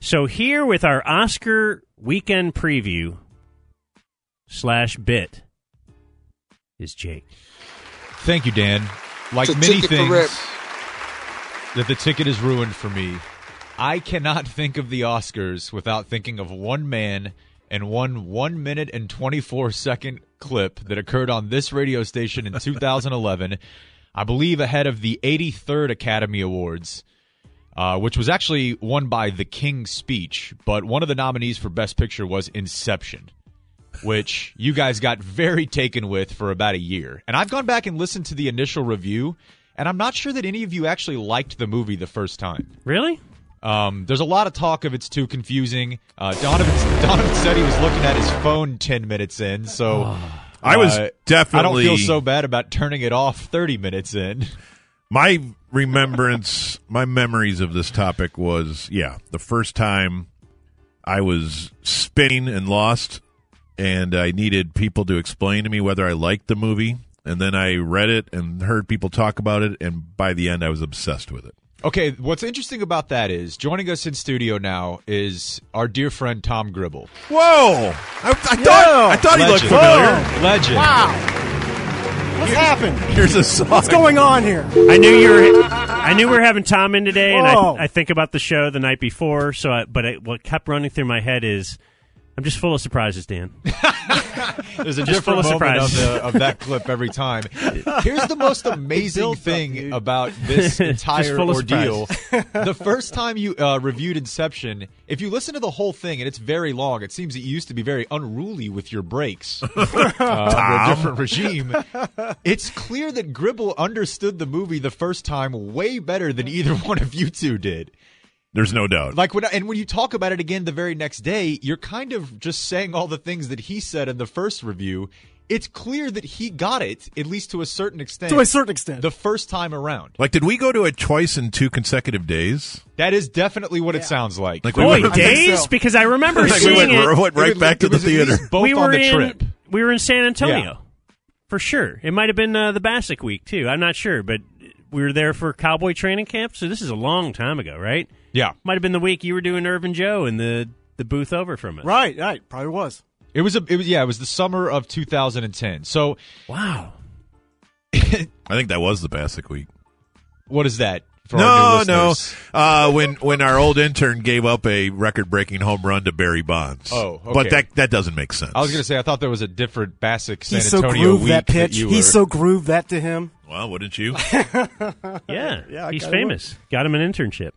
So here with our Oscar weekend preview slash bit is Jake. Thank you, Dan. Like many things, that the ticket is ruined for me. I cannot think of the Oscars without thinking of one man and one one minute and twenty four second clip that occurred on this radio station in 2011. I believe ahead of the 83rd Academy Awards, uh, which was actually won by The King's Speech. But one of the nominees for Best Picture was Inception which you guys got very taken with for about a year. And I've gone back and listened to the initial review, and I'm not sure that any of you actually liked the movie the first time. Really? Um, there's a lot of talk of it's too confusing. Uh, Donovan, Donovan said he was looking at his phone 10 minutes in, so. I was definitely. I don't feel so bad about turning it off 30 minutes in. My remembrance, my memories of this topic was, yeah, the first time I was spinning and lost, and I needed people to explain to me whether I liked the movie. And then I read it and heard people talk about it, and by the end, I was obsessed with it. Okay, what's interesting about that is joining us in studio now is our dear friend Tom Gribble. Whoa! I, I thought I thought he looked Legend. familiar. Legend. Wow. What's happened? Here's a song. What's going on here? I knew you were. I knew we were having Tom in today, and I, I think about the show the night before. So, I, but it, what kept running through my head is, I'm just full of surprises, Dan. There's a Just full different of moment of, the, of that clip every time. Here's the most amazing thing about this entire ordeal. the first time you uh, reviewed Inception, if you listen to the whole thing, and it's very long, it seems that you used to be very unruly with your breaks uh, under a different regime. It's clear that Gribble understood the movie the first time way better than either one of you two did. There's no doubt. Like when and when you talk about it again the very next day, you're kind of just saying all the things that he said in the first review. It's clear that he got it at least to a certain extent. To a certain extent. the first time around. Like, did we go to it twice in two consecutive days? That is definitely what it sounds like. Like we Boy, went, days because I remember like we seeing went, it. went right It was- back to the theater. Both we on were the in. trip. We were in San Antonio, Yeah. for sure. It might have been uh, the Bacsik week too. I'm not sure, but we were there for cowboy training camp. So this is a long time ago, right? Yeah. Might have been the week you were doing Irvin Joe in the the booth over from us. Right, right. Probably was. It was a it was yeah, it was the summer of 2010. So Wow. I think that was the Bacsik week. what is that? For our No, new no. Uh, when when our old intern gave up a record-breaking home run to Barry Bonds. Oh, okay. but that that doesn't make sense. I was going to say I thought there was a different Bacsik San He so Antonio grooved week that pitch. you he were- so grooved that to him. Well, wouldn't you? Yeah, Yeah, he's kinda famous. Got him an internship.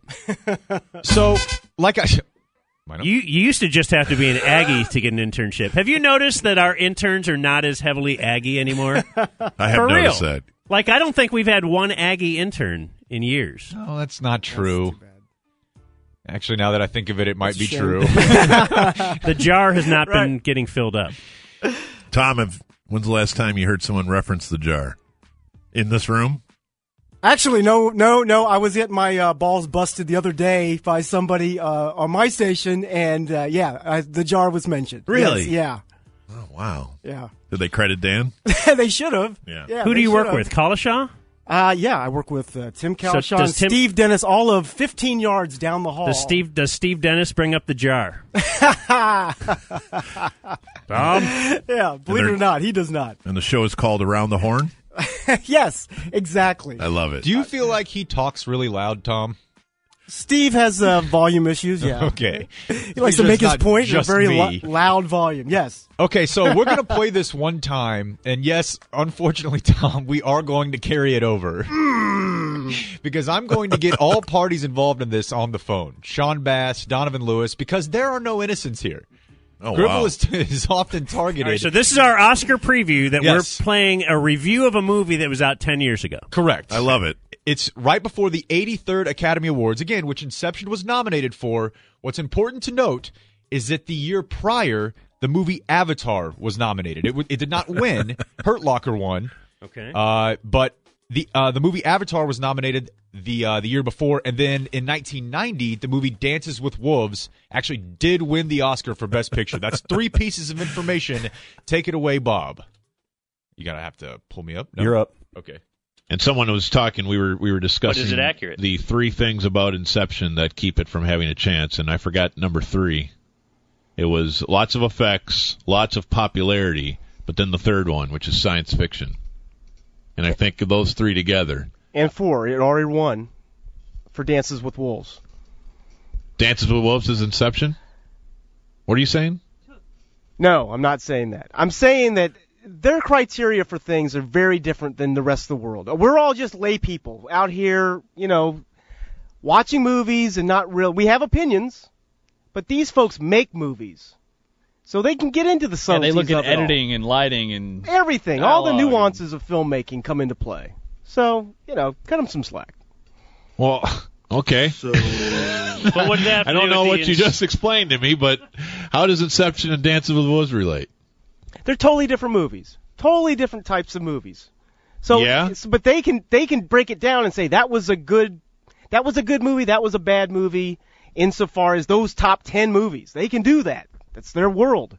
So like I Why? You you used to just have to be an Aggie to get an internship. Have you noticed that our interns are not as heavily Aggie anymore? I have For real. noticed that. Like I don't think we've had one Aggie intern in years. Oh, that's not true. Actually, now that I think of it, it might be true. The jar has not been getting filled up. Tom, have, when's the last time you heard someone reference the jar in this room? Actually, no, no, no. I was getting my uh, balls busted the other day by somebody uh, on my station, and uh, yeah, I, the jar was mentioned. Really? Yes, Oh wow. yeah, Did they credit Dan? they should have. Yeah. yeah Who do you work should've. with? Cowlishaw? Uh, yeah, I work with uh, Tim So does Tim- Steve Dennis, all of 15 yards down the hall. Does Steve does Steve Dennis bring up the jar? Tom? yeah, believe it or not, he does not. And the show is called Around the Horn. yes, exactly. I love it. Do you feel like he talks really loud, Tom? Steve has uh, volume issues. Yeah. Okay. He likes It's to make his point in a very lo- loud volume. Yes. Okay, so we're going to play this one time. And yes, unfortunately, Tom, we are going to carry it over. because I'm going to get all parties involved in this on the phone Sean Bass, Donovan Lewis, because there are no innocents here. Oh, Gribble wow. is, is often targeted. All right, so this is our Oscar preview that Yes. we're playing a review of a movie that was out 10 years ago. Correct. I love it. It's right before the 83rd Academy Awards, again, which Inception was nominated for. What's important to note is that the year prior, the movie Avatar was nominated. It, w- it did not win. Hurt Locker won. Okay. Uh, but the uh, the movie Avatar was nominated the uh, the year before, and then in 1990, the movie Dances with Wolves actually did win the Oscar for Best Picture. That's three pieces of information. Take it away, Bob. You gotta have to pull me up. No? You're up. Okay. And someone was talking. We were we were discussing. But is it accurate? The three things about Inception that keep it from having a chance, and I forgot number three. It was lots of effects, lots of popularity, but then the third one, which is science fiction. And I think those three together, And four. It already won for Dances with Wolves. Dances with Wolves is Inception. What are you saying? No, I'm not saying that. I'm saying that their criteria for things are very different than the rest of the world. We're all just lay people out here, you know, watching movies and not real. We have opinions, but these folks make movies, so they can get into the subtleties. Yeah, they look at of editing and lighting and everything. All the dialogue. nuances of filmmaking come into play. So you know, cut them some slack. Well, okay. Uh, but what did that have I don't know what the you just explained to me, but how does Inception and Dances with Wolves relate? They're totally different movies. Totally different types of movies. So, Yeah? s- but they can they can break it down and say that was a good that was a good movie, that was a bad movie insofar as those top 10 movies. They can do that. That's their world.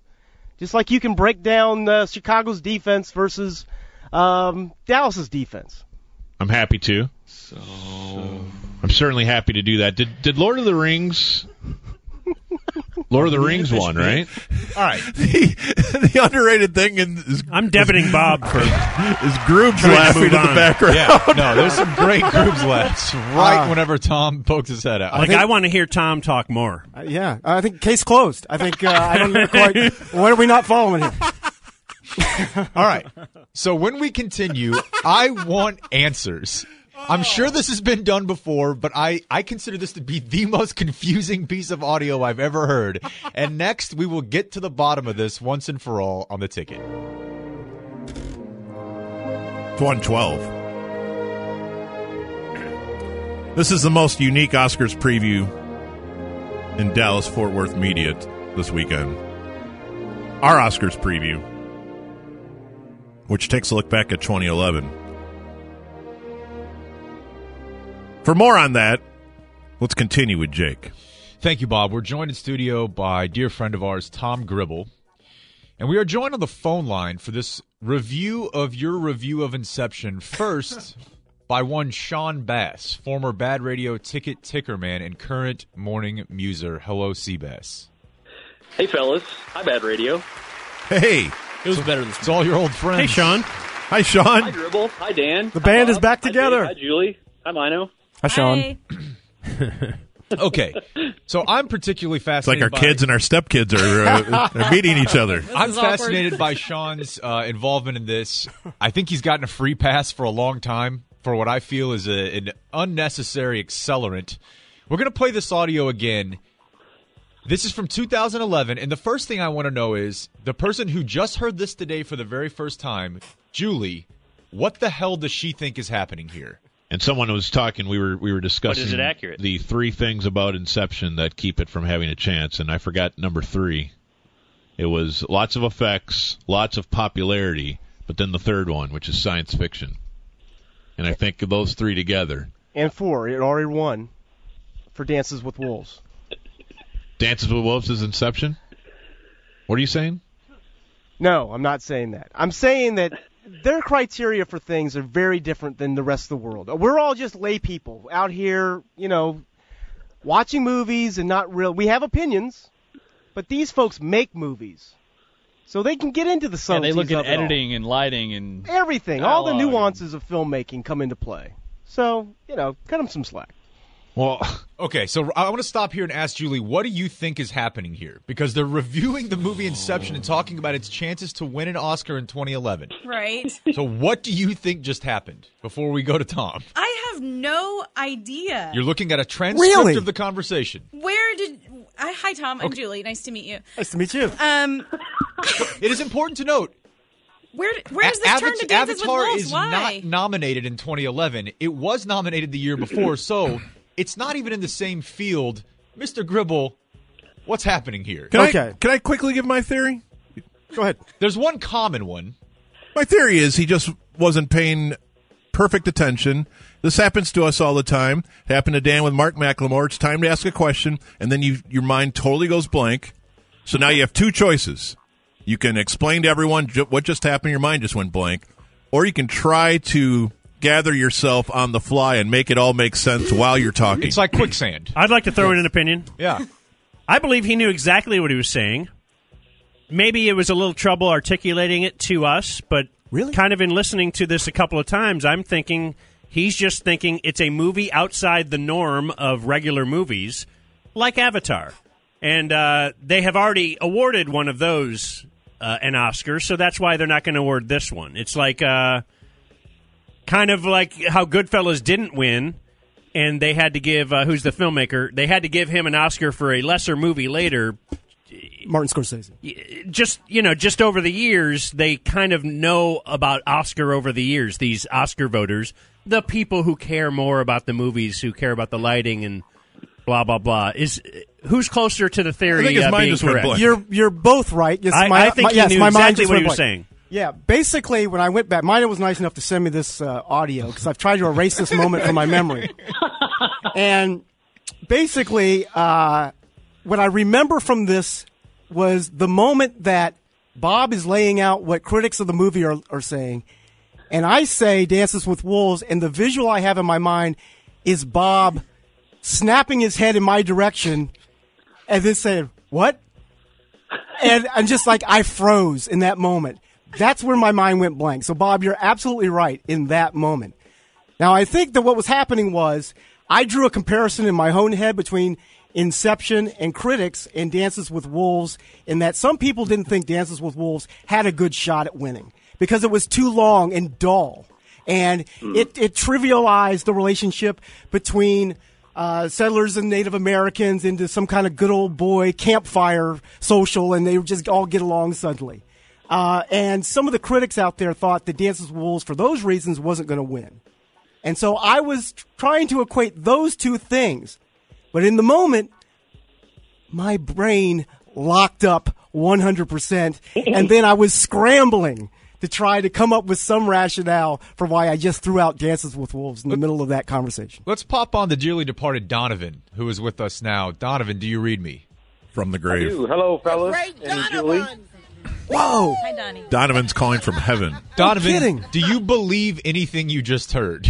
Just like you can break down uh, Chicago's defense versus um, Dallas's defense. I'm happy to. So I'm certainly happy to do that. Did did Lord of the Rings Lord of the Rings one, right? All right. The, the underrated thing in is I'm debiting Bob for is Groobs Trying to laughing in move the on. background. Yeah, no, there's some great groups laughs right Ah. whenever Tom pokes his head out. like I want to hear Tom talk more. Uh, yeah, I think case closed. I think uh, I don't know quite. What are we not following here? All right. So when we continue, I want answers. I'm sure this has been done before, but I, I consider this to be the most confusing piece of audio I've ever heard. And next, we will get to the bottom of this once and for all on the ticket. 112. This is the most unique Oscars preview in Dallas Fort Worth media t- this weekend. Our Oscars preview, which takes a look back at 2011. For more on that, let's continue with Jake. Thank you, Bob. We're joined in studio by dear friend of ours, Tom Gribble. And we are joined on the phone line for this review of your review of Inception. First, by one Sean Bass, former Bad Radio ticket ticker man and current morning muser. Hello, Seabass. Hey, fellas. Hi, Bad Radio. Hey, It was better than this it's all your old friends. Hey, Sean. Hi, Sean. Hi, Dribble. Hi, Dan. The Hi, band is back together. Hi, Julie. Hi, Mino. Hi, Sean. Okay, so I'm particularly fascinated. It's like fascinated. our by- kids and our stepkids are, uh, are meeting each other. I'm is awkward. fascinated by Sean's uh, involvement in this. I think he's gotten a free pass for a long time for what I feel is a, an unnecessary accelerant. We're going to play this audio again. This is from 2011, and the first thing I want to know is the person who just heard this today for the very first time, Julie. What the hell does she think is happening here? And someone was talking. We were we were discussing it accurate? the three things about Inception that keep it from having a chance, and I forgot number three. It was lots of effects, lots of popularity, but then the third one, which is science fiction. and I think those three together. And four. It already won for Dances with Wolves. Dances with Wolves is Inception. What are you saying? No, I'm not saying that. I'm saying that their criteria for things are very different than the rest of the world. We're all just lay people out here, you know, watching movies and not real. We have opinions, but these folks make movies, so they can get into the subtleties. Yeah, they look at editing and lighting and Everything, all the nuances of filmmaking come into play. So, you know, cut them some slack. Well, okay, so I want to stop here and ask Julie, what do you think is happening here? Because they're reviewing the movie Inception and talking about its chances to win an Oscar in 2011. Right. So, what do you think just happened before we go to Tom? I have no idea. You're looking at a transcript Really? of the conversation. Where did? I, hi, Tom. I'm Julie. Nice to meet you. Nice to meet you. Um, It is important to note where where does this A- turn to Dances with Avatar Wolves? is Why? not nominated in 2011. It was nominated the year before, so it's not even in the same field. Mr. Gribble, what's happening here? Can I can I quickly give my theory? Go ahead. There's one common one. My theory is he just wasn't paying perfect attention. This happens to us all the time. It happened to Dan with Mark McLemore. It's time to ask a question, and then you your mind totally goes blank. So now you have two choices. You can explain to everyone ju- what just happened. Your mind just went blank, or you can try to gather yourself on the fly and make it all make sense while you're talking. It's like quicksand. I'd like to throw in an opinion. Yeah. I believe he knew exactly what he was saying. Maybe it was a little trouble articulating it to us, but really? kind of in listening to this a couple of times, I'm thinking he's just thinking it's a movie outside the norm of regular movies, like Avatar. And uh, they have already awarded one of those uh, an Oscar, so that's why they're not going to award this one. It's like uh, kind of like how Goodfellas didn't win, and they had to give uh, who's the filmmaker? They had to give him an Oscar for a lesser movie later. Martin Scorsese. Just you know, just over the years, they kind of know about Oscar over the years. These Oscar voters, the people who care more about the movies, who care about the lighting and blah blah blah. Is who's closer to the theory? I think his uh, mind being just went correct? blank. You're you're both right. Yes, I- my, I think my, he yes, knew my mind exactly just what went he was blank. saying. Yeah, basically, when I went back, Mina was nice enough to send me this uh, audio because I've tried to erase this moment from my memory. and basically, uh, what I remember from this was the moment that Bob is laying out what critics of the movie are, are saying, and I say Dances with Wolves, and the visual I have in my mind is Bob snapping his head in my direction and then saying, What? And I'm just like, I froze in that moment. That's where my mind went blank. So, Bob, you're absolutely right in that moment. Now, I think that what was happening was I drew a comparison in my own head between Inception and critics and Dances with Wolves, in that some people didn't think Dances with Wolves had a good shot at winning because it was too long and dull. And it, it trivialized the relationship between uh, settlers and Native Americans into some kind of good old boy campfire social, and they would just all get along suddenly. Uh, and some of the critics out there thought that Dances with Wolves, for those reasons, wasn't going to win. And so I was trying to equate those two things. But in the moment, my brain locked up 100%. and then I was scrambling to try to come up with some rationale for why I just threw out Dances with Wolves in the middle of that conversation. Let's pop on the dearly departed Donovan, who is with us now. Donovan, do you read me? From the grave. Hello, fellas. And Julie. Whoa! Hi, Donnie. Donovan's calling from heaven. Donovan, do you believe anything you just heard?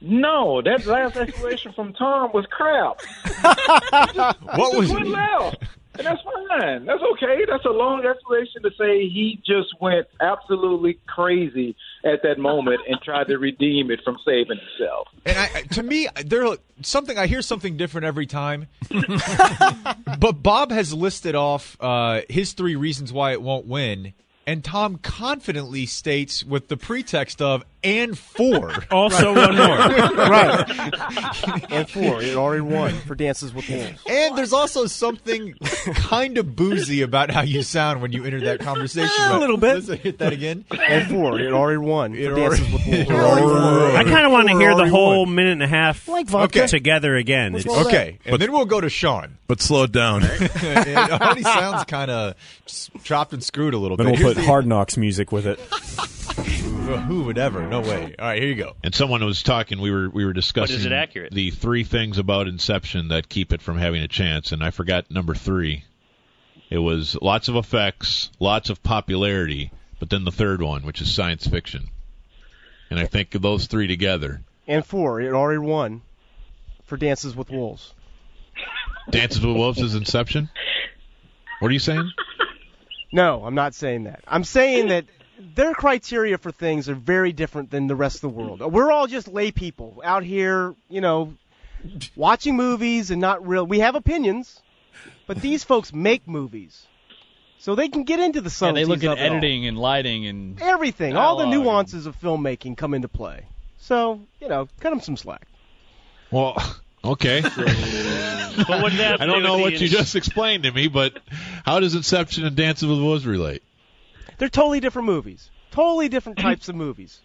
No, that last explanation from Tom was crap. What He was just went left. And that's fine. That's okay. That's a long explanation to say he just went absolutely crazy at that moment and tried to redeem it from saving himself. And I, to me, there something I hear something different every time. but Bob has listed off uh, his three reasons why it won't win, and Tom confidently states with the pretext of "and four. Also one more. right. and four. It already won for Dances with Wolves. And there's also something kind of boozy about how you sound when you enter that conversation. A little bit. Let's hit that again. And four. It already won for It Dances already- with Wolves. already won. I kind of want to hear the whole won. minute and a half Like vodka. together again. What's It's- wrong with Okay, and then we'll go to Sean. But slow it down. it already sounds kind of chopped and screwed a little Then bit. Then we'll Here's put the- Hard Knocks music with it. Who would ever? No way. All right, here you go. And someone was talking. We were we were discussing. it accurate? The three things about Inception that keep it from having a chance, and I forgot number three. It was lots of effects, lots of popularity, but then the third one, which is science fiction. And I think those three together, And four, it already won for Dances with Wolves. Dances with Wolves is Inception. What are you saying? No, I'm not saying that. I'm saying that their criteria for things are very different than the rest of the world. We're all just lay people out here, you know, watching movies and not real. We have opinions, but these folks make movies, so they can get into the subtleties. Yeah, they look at of all. editing and lighting and everything, all the dialogue. nuances of filmmaking come into play. So you know, cut them some slack. Well, okay. But what did that have I don't know what you just explained to me, but how does Inception and Dances with Wolves relate? They're totally different movies. Totally different types of movies.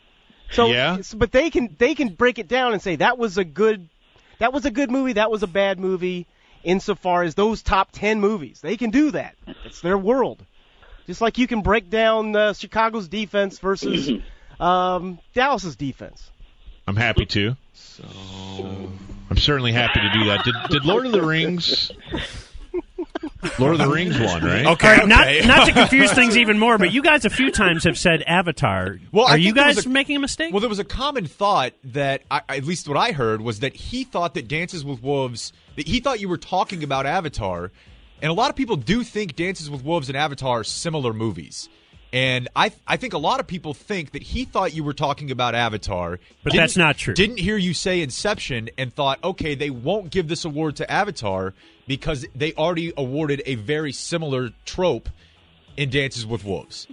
So Yeah? but they can they can break it down and say that was a good that was a good movie, that was a bad movie insofar as those top 10 movies. They can do that. It's their world. Just like you can break down uh, Chicago's defense versus um, Dallas's defense. I'm happy to. So I'm certainly happy to do that. Did, did Lord of the Rings? Lord of the Rings one, right? Okay, not not to confuse things even more, but you guys a few times have said Avatar. Well, are you think there was guys a- making a mistake? Well, there was a common thought that, I, at least what I heard, was that he thought that Dances with Wolves, that he thought you were talking about Avatar, and a lot of people do think Dances with Wolves and Avatar are similar movies. And I, I think a lot of people think that he thought you were talking about Avatar, But that's not true. Didn't hear you say Inception, and thought, okay, they won't give this award to Avatar because they already awarded a very similar trope in Dances with Wolves.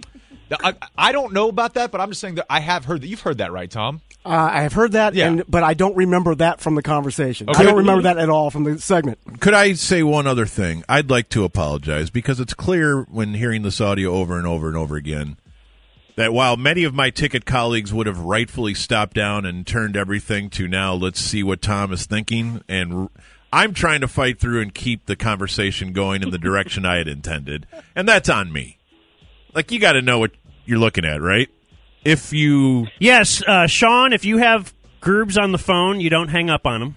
Now, I, I don't know about that, but I'm just saying that I have heard that. You've heard that, right, Tom? Uh, I have heard that, Yeah. and but I don't remember that from the conversation. Okay. I don't remember that at all from the segment. Could I say one other thing? I'd like to apologize because it's clear when hearing this audio over and over and over again that while many of my ticket colleagues would have rightfully stopped down and turned everything to now, let's see what Tom is thinking, and I'm trying to fight through and keep the conversation going in the direction I had intended, and that's on me. Like you got to know what you're looking at, right? If you yes, uh, Sean. If you have Groobs on the phone, you don't hang up on him.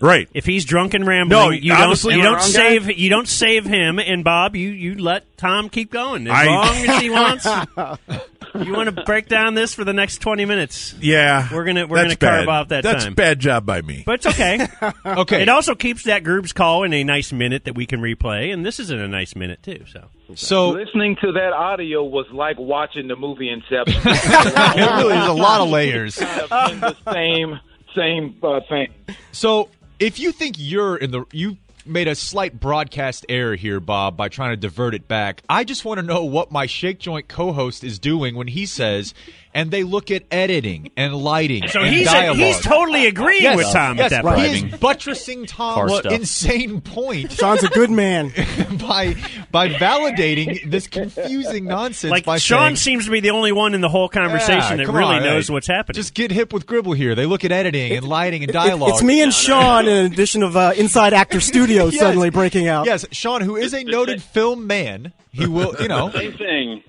Right. If he's drunk and rambling, No, you don't you don't save you don't save him. And Bob, you you let Tom keep going as I- long as he wants. you want to break down this for the next twenty minutes? yeah, We're gonna we're gonna carve bad. off that That's time. bad job by me. But it's okay. Okay. It also keeps that group's call in a nice minute that we can replay, and this is in a nice minute too. So So listening to that audio was like watching the movie Inception. it really is a lot of layers. kind of the same same uh, thing. So, if you think you're in the you made a slight broadcast error here, Bob, by trying to divert it back. I just want to know what my Shake Joint co-host is doing when he says, and they look at editing and lighting. So and he's- dialogue. he's totally agreeing Yes, with Tom at that right. point. He is buttressing Car Tom's insane point. Sean's a good man by by validating this confusing nonsense. like by Sean saying, seems to be the only one in the whole conversation Yeah, that really on, knows hey. what's happening. Just get hip with Gribble here. They look at editing and lighting and It- dialogue. it's me and Sean, in addition of uh, Inside Actor Studio Yes. suddenly breaking out. Yes, Sean, who is a noted film man, he will, you know. Same thing.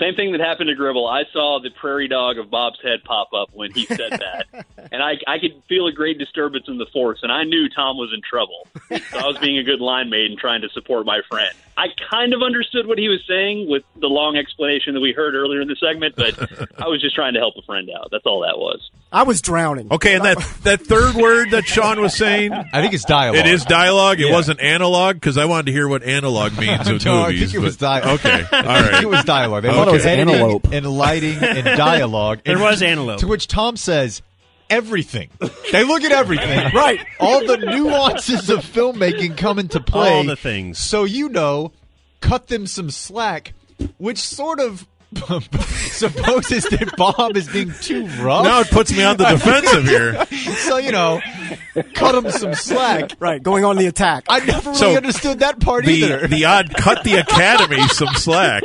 Same thing that happened to Gribble. I saw the prairie dog of Bob's head pop up when he said that, and I, I could feel a great disturbance in the force, and I knew Tom was in trouble. So I was being a good line mate and trying to support my friend. I kind of understood what he was saying with the long explanation that we heard earlier in the segment, but I was just trying to help a friend out. That's all that was. I was drowning. Okay, and that that third word that Sean was saying, I think it's dialogue. It is dialogue. It Yeah. wasn't analog because I wanted to hear what analog means with No, I movies. think it was but- di- Okay, all I think right. it was dialogue. They Okay. thought it was editing and lighting and dialogue. There And was antelope. To which Tom says, everything. They look at everything. right. All the nuances of filmmaking come into play. All the things. So you know, cut them some slack, which sort of supposes that Bob is being too rough. Now it puts me on the defensive here. so you know, cut him some slack. Right, going on the attack. I never really So, understood that part the either. the odd cut the Academy some slack.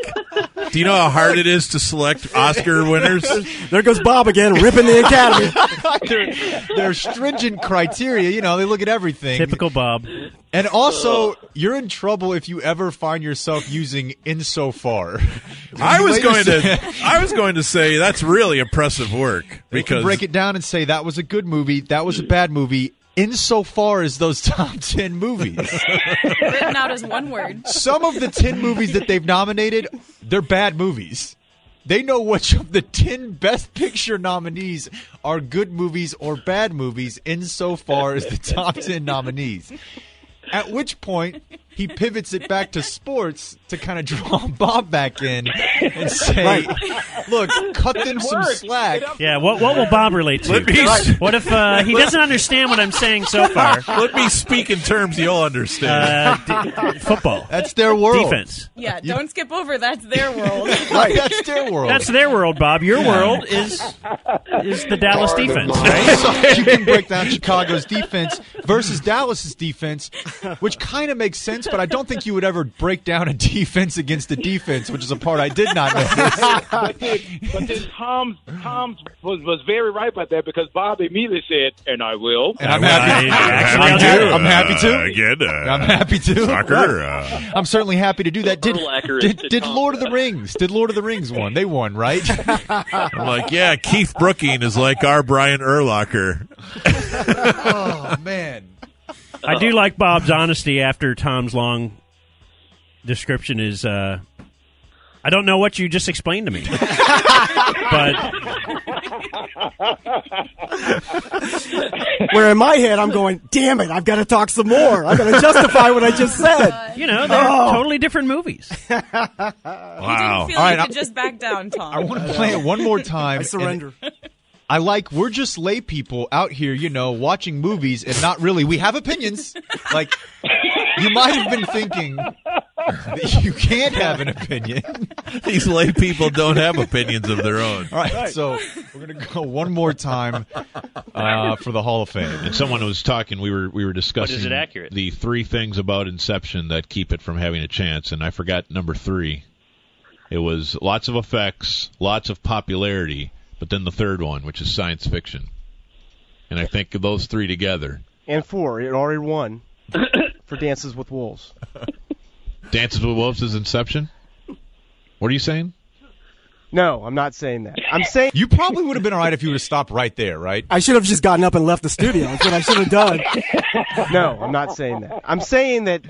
Do you know how hard it is to select Oscar winners? There goes Bob again, ripping the Academy. there, there are stringent criteria. You know, they look at everything. Typical Bob. And also, you're in trouble if you ever find yourself using insofar. I was going say- to I was going to say that's really impressive work They can because break it down and say that was a good movie, that was a bad movie, insofar as those top 10 movies. Written out as one word. Some of the 10 movies that they've nominated, they're bad movies. They know which of the 10 Best Picture nominees are good movies or bad movies insofar as the top 10 nominees. At which point, he pivots it back to sports to kind of draw Bob back in and say, Right. look, cut them some slack. Yeah, what what will Bob relate to? Let me- What if uh, he doesn't understand what I'm saying so far? Let me speak in terms you'll understand. Uh, d- football. That's their world. Defense. Yeah, don't skip over. That's their world. Right, that's their world. That's their world, Bob. Your world is is the Dallas defense, right? So you can break down Chicago's defense versus Dallas's defense, which kind of makes sense, but I don't think you would ever break down a defense against the defense, which is a part I did not notice. but then, but then Tom Tom was was very right about that because Bob immediately said, "And I will." And I'm happy. Actually, I'm, I'll happy, do. I'm happy to. Uh, again, uh, I'm happy to. Soccer. Uh, I'm certainly happy to do that. Did, Urlacher did, did Lord of the Rings? Did Lord of the Rings won? They won, right? I'm like, yeah, Keith Brooking is like our Brian Urlacher. oh man. I do like Bob's honesty after Tom's long description is uh, I don't know what you just explained to me. but Where in my head I'm going, damn it, I've got to talk some more. I've got to justify what I just said. you know, they're Oh. totally different movies. You Wow. didn't feel All right, you I- could just back down, Tom. I want to play it one more time. I surrender. and I like we're just lay people out here, you know, watching movies and not really. We have opinions. Like you might have been thinking that you can't have an opinion. These lay people don't have opinions of their own. All right, so we're gonna go one more time uh, for the Hall of Fame. And someone was talking. We were we were discussing Is it accurate? the three things about Inception that keep it from having a chance, and I forgot number three. It was lots of effects, lots of popularity, but then the third one, which is science fiction. And I think those three together, And four, it already won for Dances with Wolves. Dances with Wolves is Inception. What are you saying? No, I'm not saying that. I'm saying You probably would have been all right if you would have stopped right there, right? I should have just gotten up and left the studio. That's what I should have done. no, I'm not saying that. I'm saying that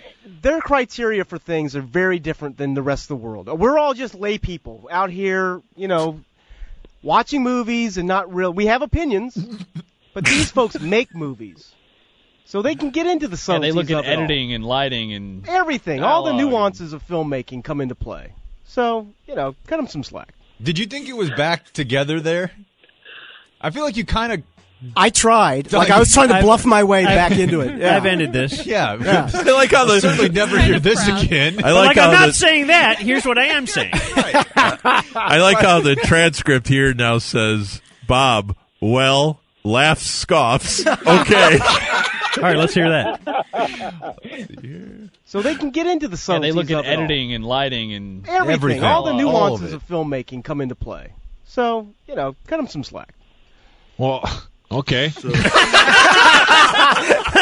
their criteria for things are very different than the rest of the world. We're all just lay people out here, you know, watching movies and not real. We have opinions, but these folks make movies, so they can get into the Yeah, they look at of all. editing and lighting and Everything, all the nuances of filmmaking come into play. So, you know, cut them some slack. Did you think it was back together there? I feel like you kind of I tried. Like I was trying to I've- bluff my way I've- back into it. Yeah. I've ended this. yeah. Yeah. I like how the certainly never hear this proud. again. I like, like how I'm not the, saying that. Here's what I am saying. I like how the transcript here now says Bob. Well, laughs, scoffs. Okay. All right, let's hear that. So they can get into the yeah, they look at of it all. editing and lighting and Everything, Everything. all the All nuances of of, filmmaking come into play. So, you know, cut them some slack. well, okay.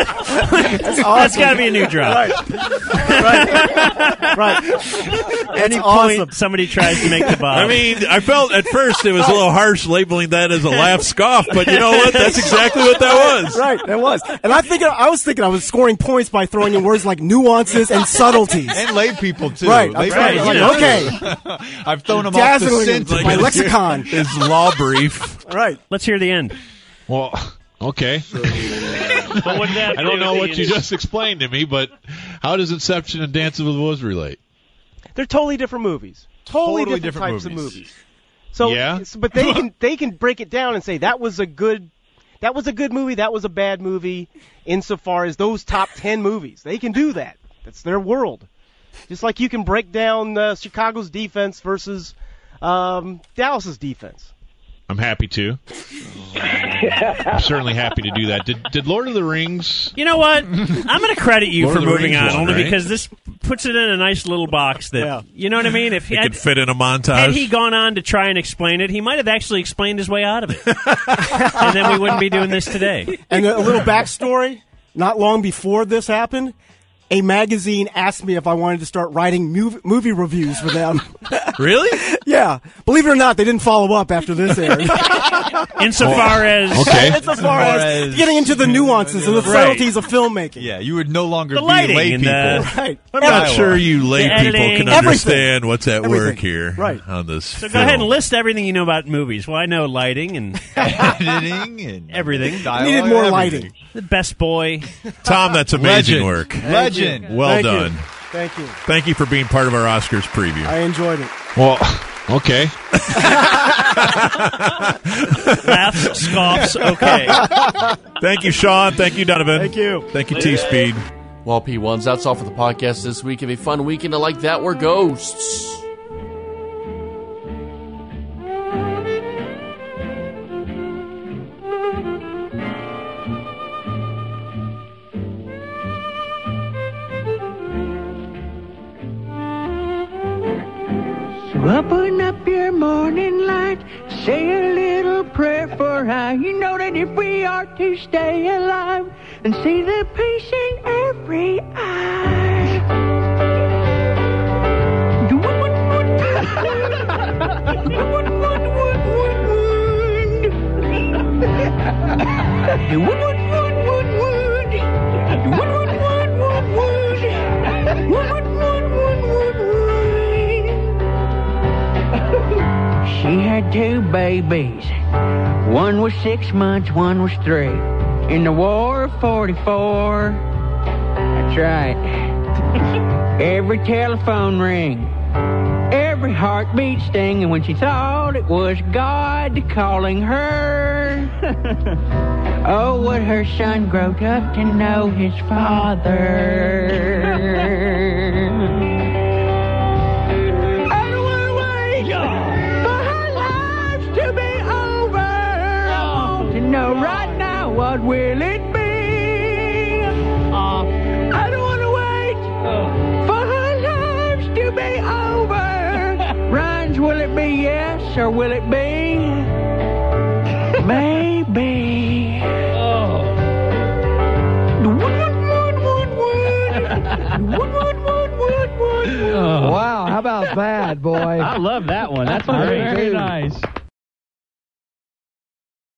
That's got to be a new drop. right. Right. Any awesome. point somebody tries to make the Bob. I mean, I felt at first it was a little harsh labeling that as a laugh scoff, but you know what? That's exactly what that was. Right, that was. And I think I was thinking I was scoring points by throwing in words like nuances and subtleties. and lay people too. Right, Lay I'm right, people, like, okay. I've thrown them Dazzling off the them scent. by lexicon. His law brief. Right. let's hear the end. Well, okay. but what that I don't know what you just explained to me, but how does Inception and Dances with the Wolves relate? They're totally different movies. Totally, Totally different, different types movies. of movies. So, Yeah? s- but they can they can break it down and say that was a good that was a good movie, that was a bad movie, insofar as those top ten movies. They can do that. That's their world. Just like you can break down uh, Chicago's defense versus um, Dallas's defense. I'm happy to. I'm certainly happy to do that. Did Did Lord of the Rings? You know what? I'm going to credit you Lord for moving Rings on, one, only right? because this puts it in a nice little box that Yeah. you know what I mean. If he It had, could fit in a montage, had he gone on to try and explain it, he might have actually explained his way out of it, and then we wouldn't be doing this today. And a little backstory. Not long before this happened, a magazine asked me if I wanted to start writing mov- movie reviews for them. really? yeah. Believe it or not, they didn't follow up after this aired. Oh, Insofar as Okay. Insofar as, as- getting into the nuances and the Right. subtleties of filmmaking. Yeah, you would no longer The be lighting lay people. the- Right. I'm not sure you lay The people editing. can Everything. understand what's at work here Right. on this. So go ahead and list everything you know about movies. Well, I know lighting and Editing and everything. dialogue, Needed more everything. lighting. The best boy. Tom, that's amazing Legend. work. Legend. Well Thank you. done. Thank you. Thank you for being part of our Oscars preview. I enjoyed it. Well, okay. Laughs, scoffs. Okay. Thank you, Sean. Thank you, Donovan. Thank you. Thank you, T Speed. Well, P1s, that's all for the podcast this week. Have a fun weekend. I like that. We're ghosts. Open up your morning light, say a little prayer for how you know that if we are to stay alive and see the peace in every eye. What, what, what, what, She had two babies. One was six months, one was three. In the war of 44. That's right. Every telephone ring, every heartbeat sting, and when she thought it was God calling her. oh, would her son grow up to know his father? want right now what will it be. Oh, I don't wanna wait for her lives to be over. Rhymes, will it be yes or will it be maybe? Wow, how about that, boy? I love that one. That's Very, great. very nice.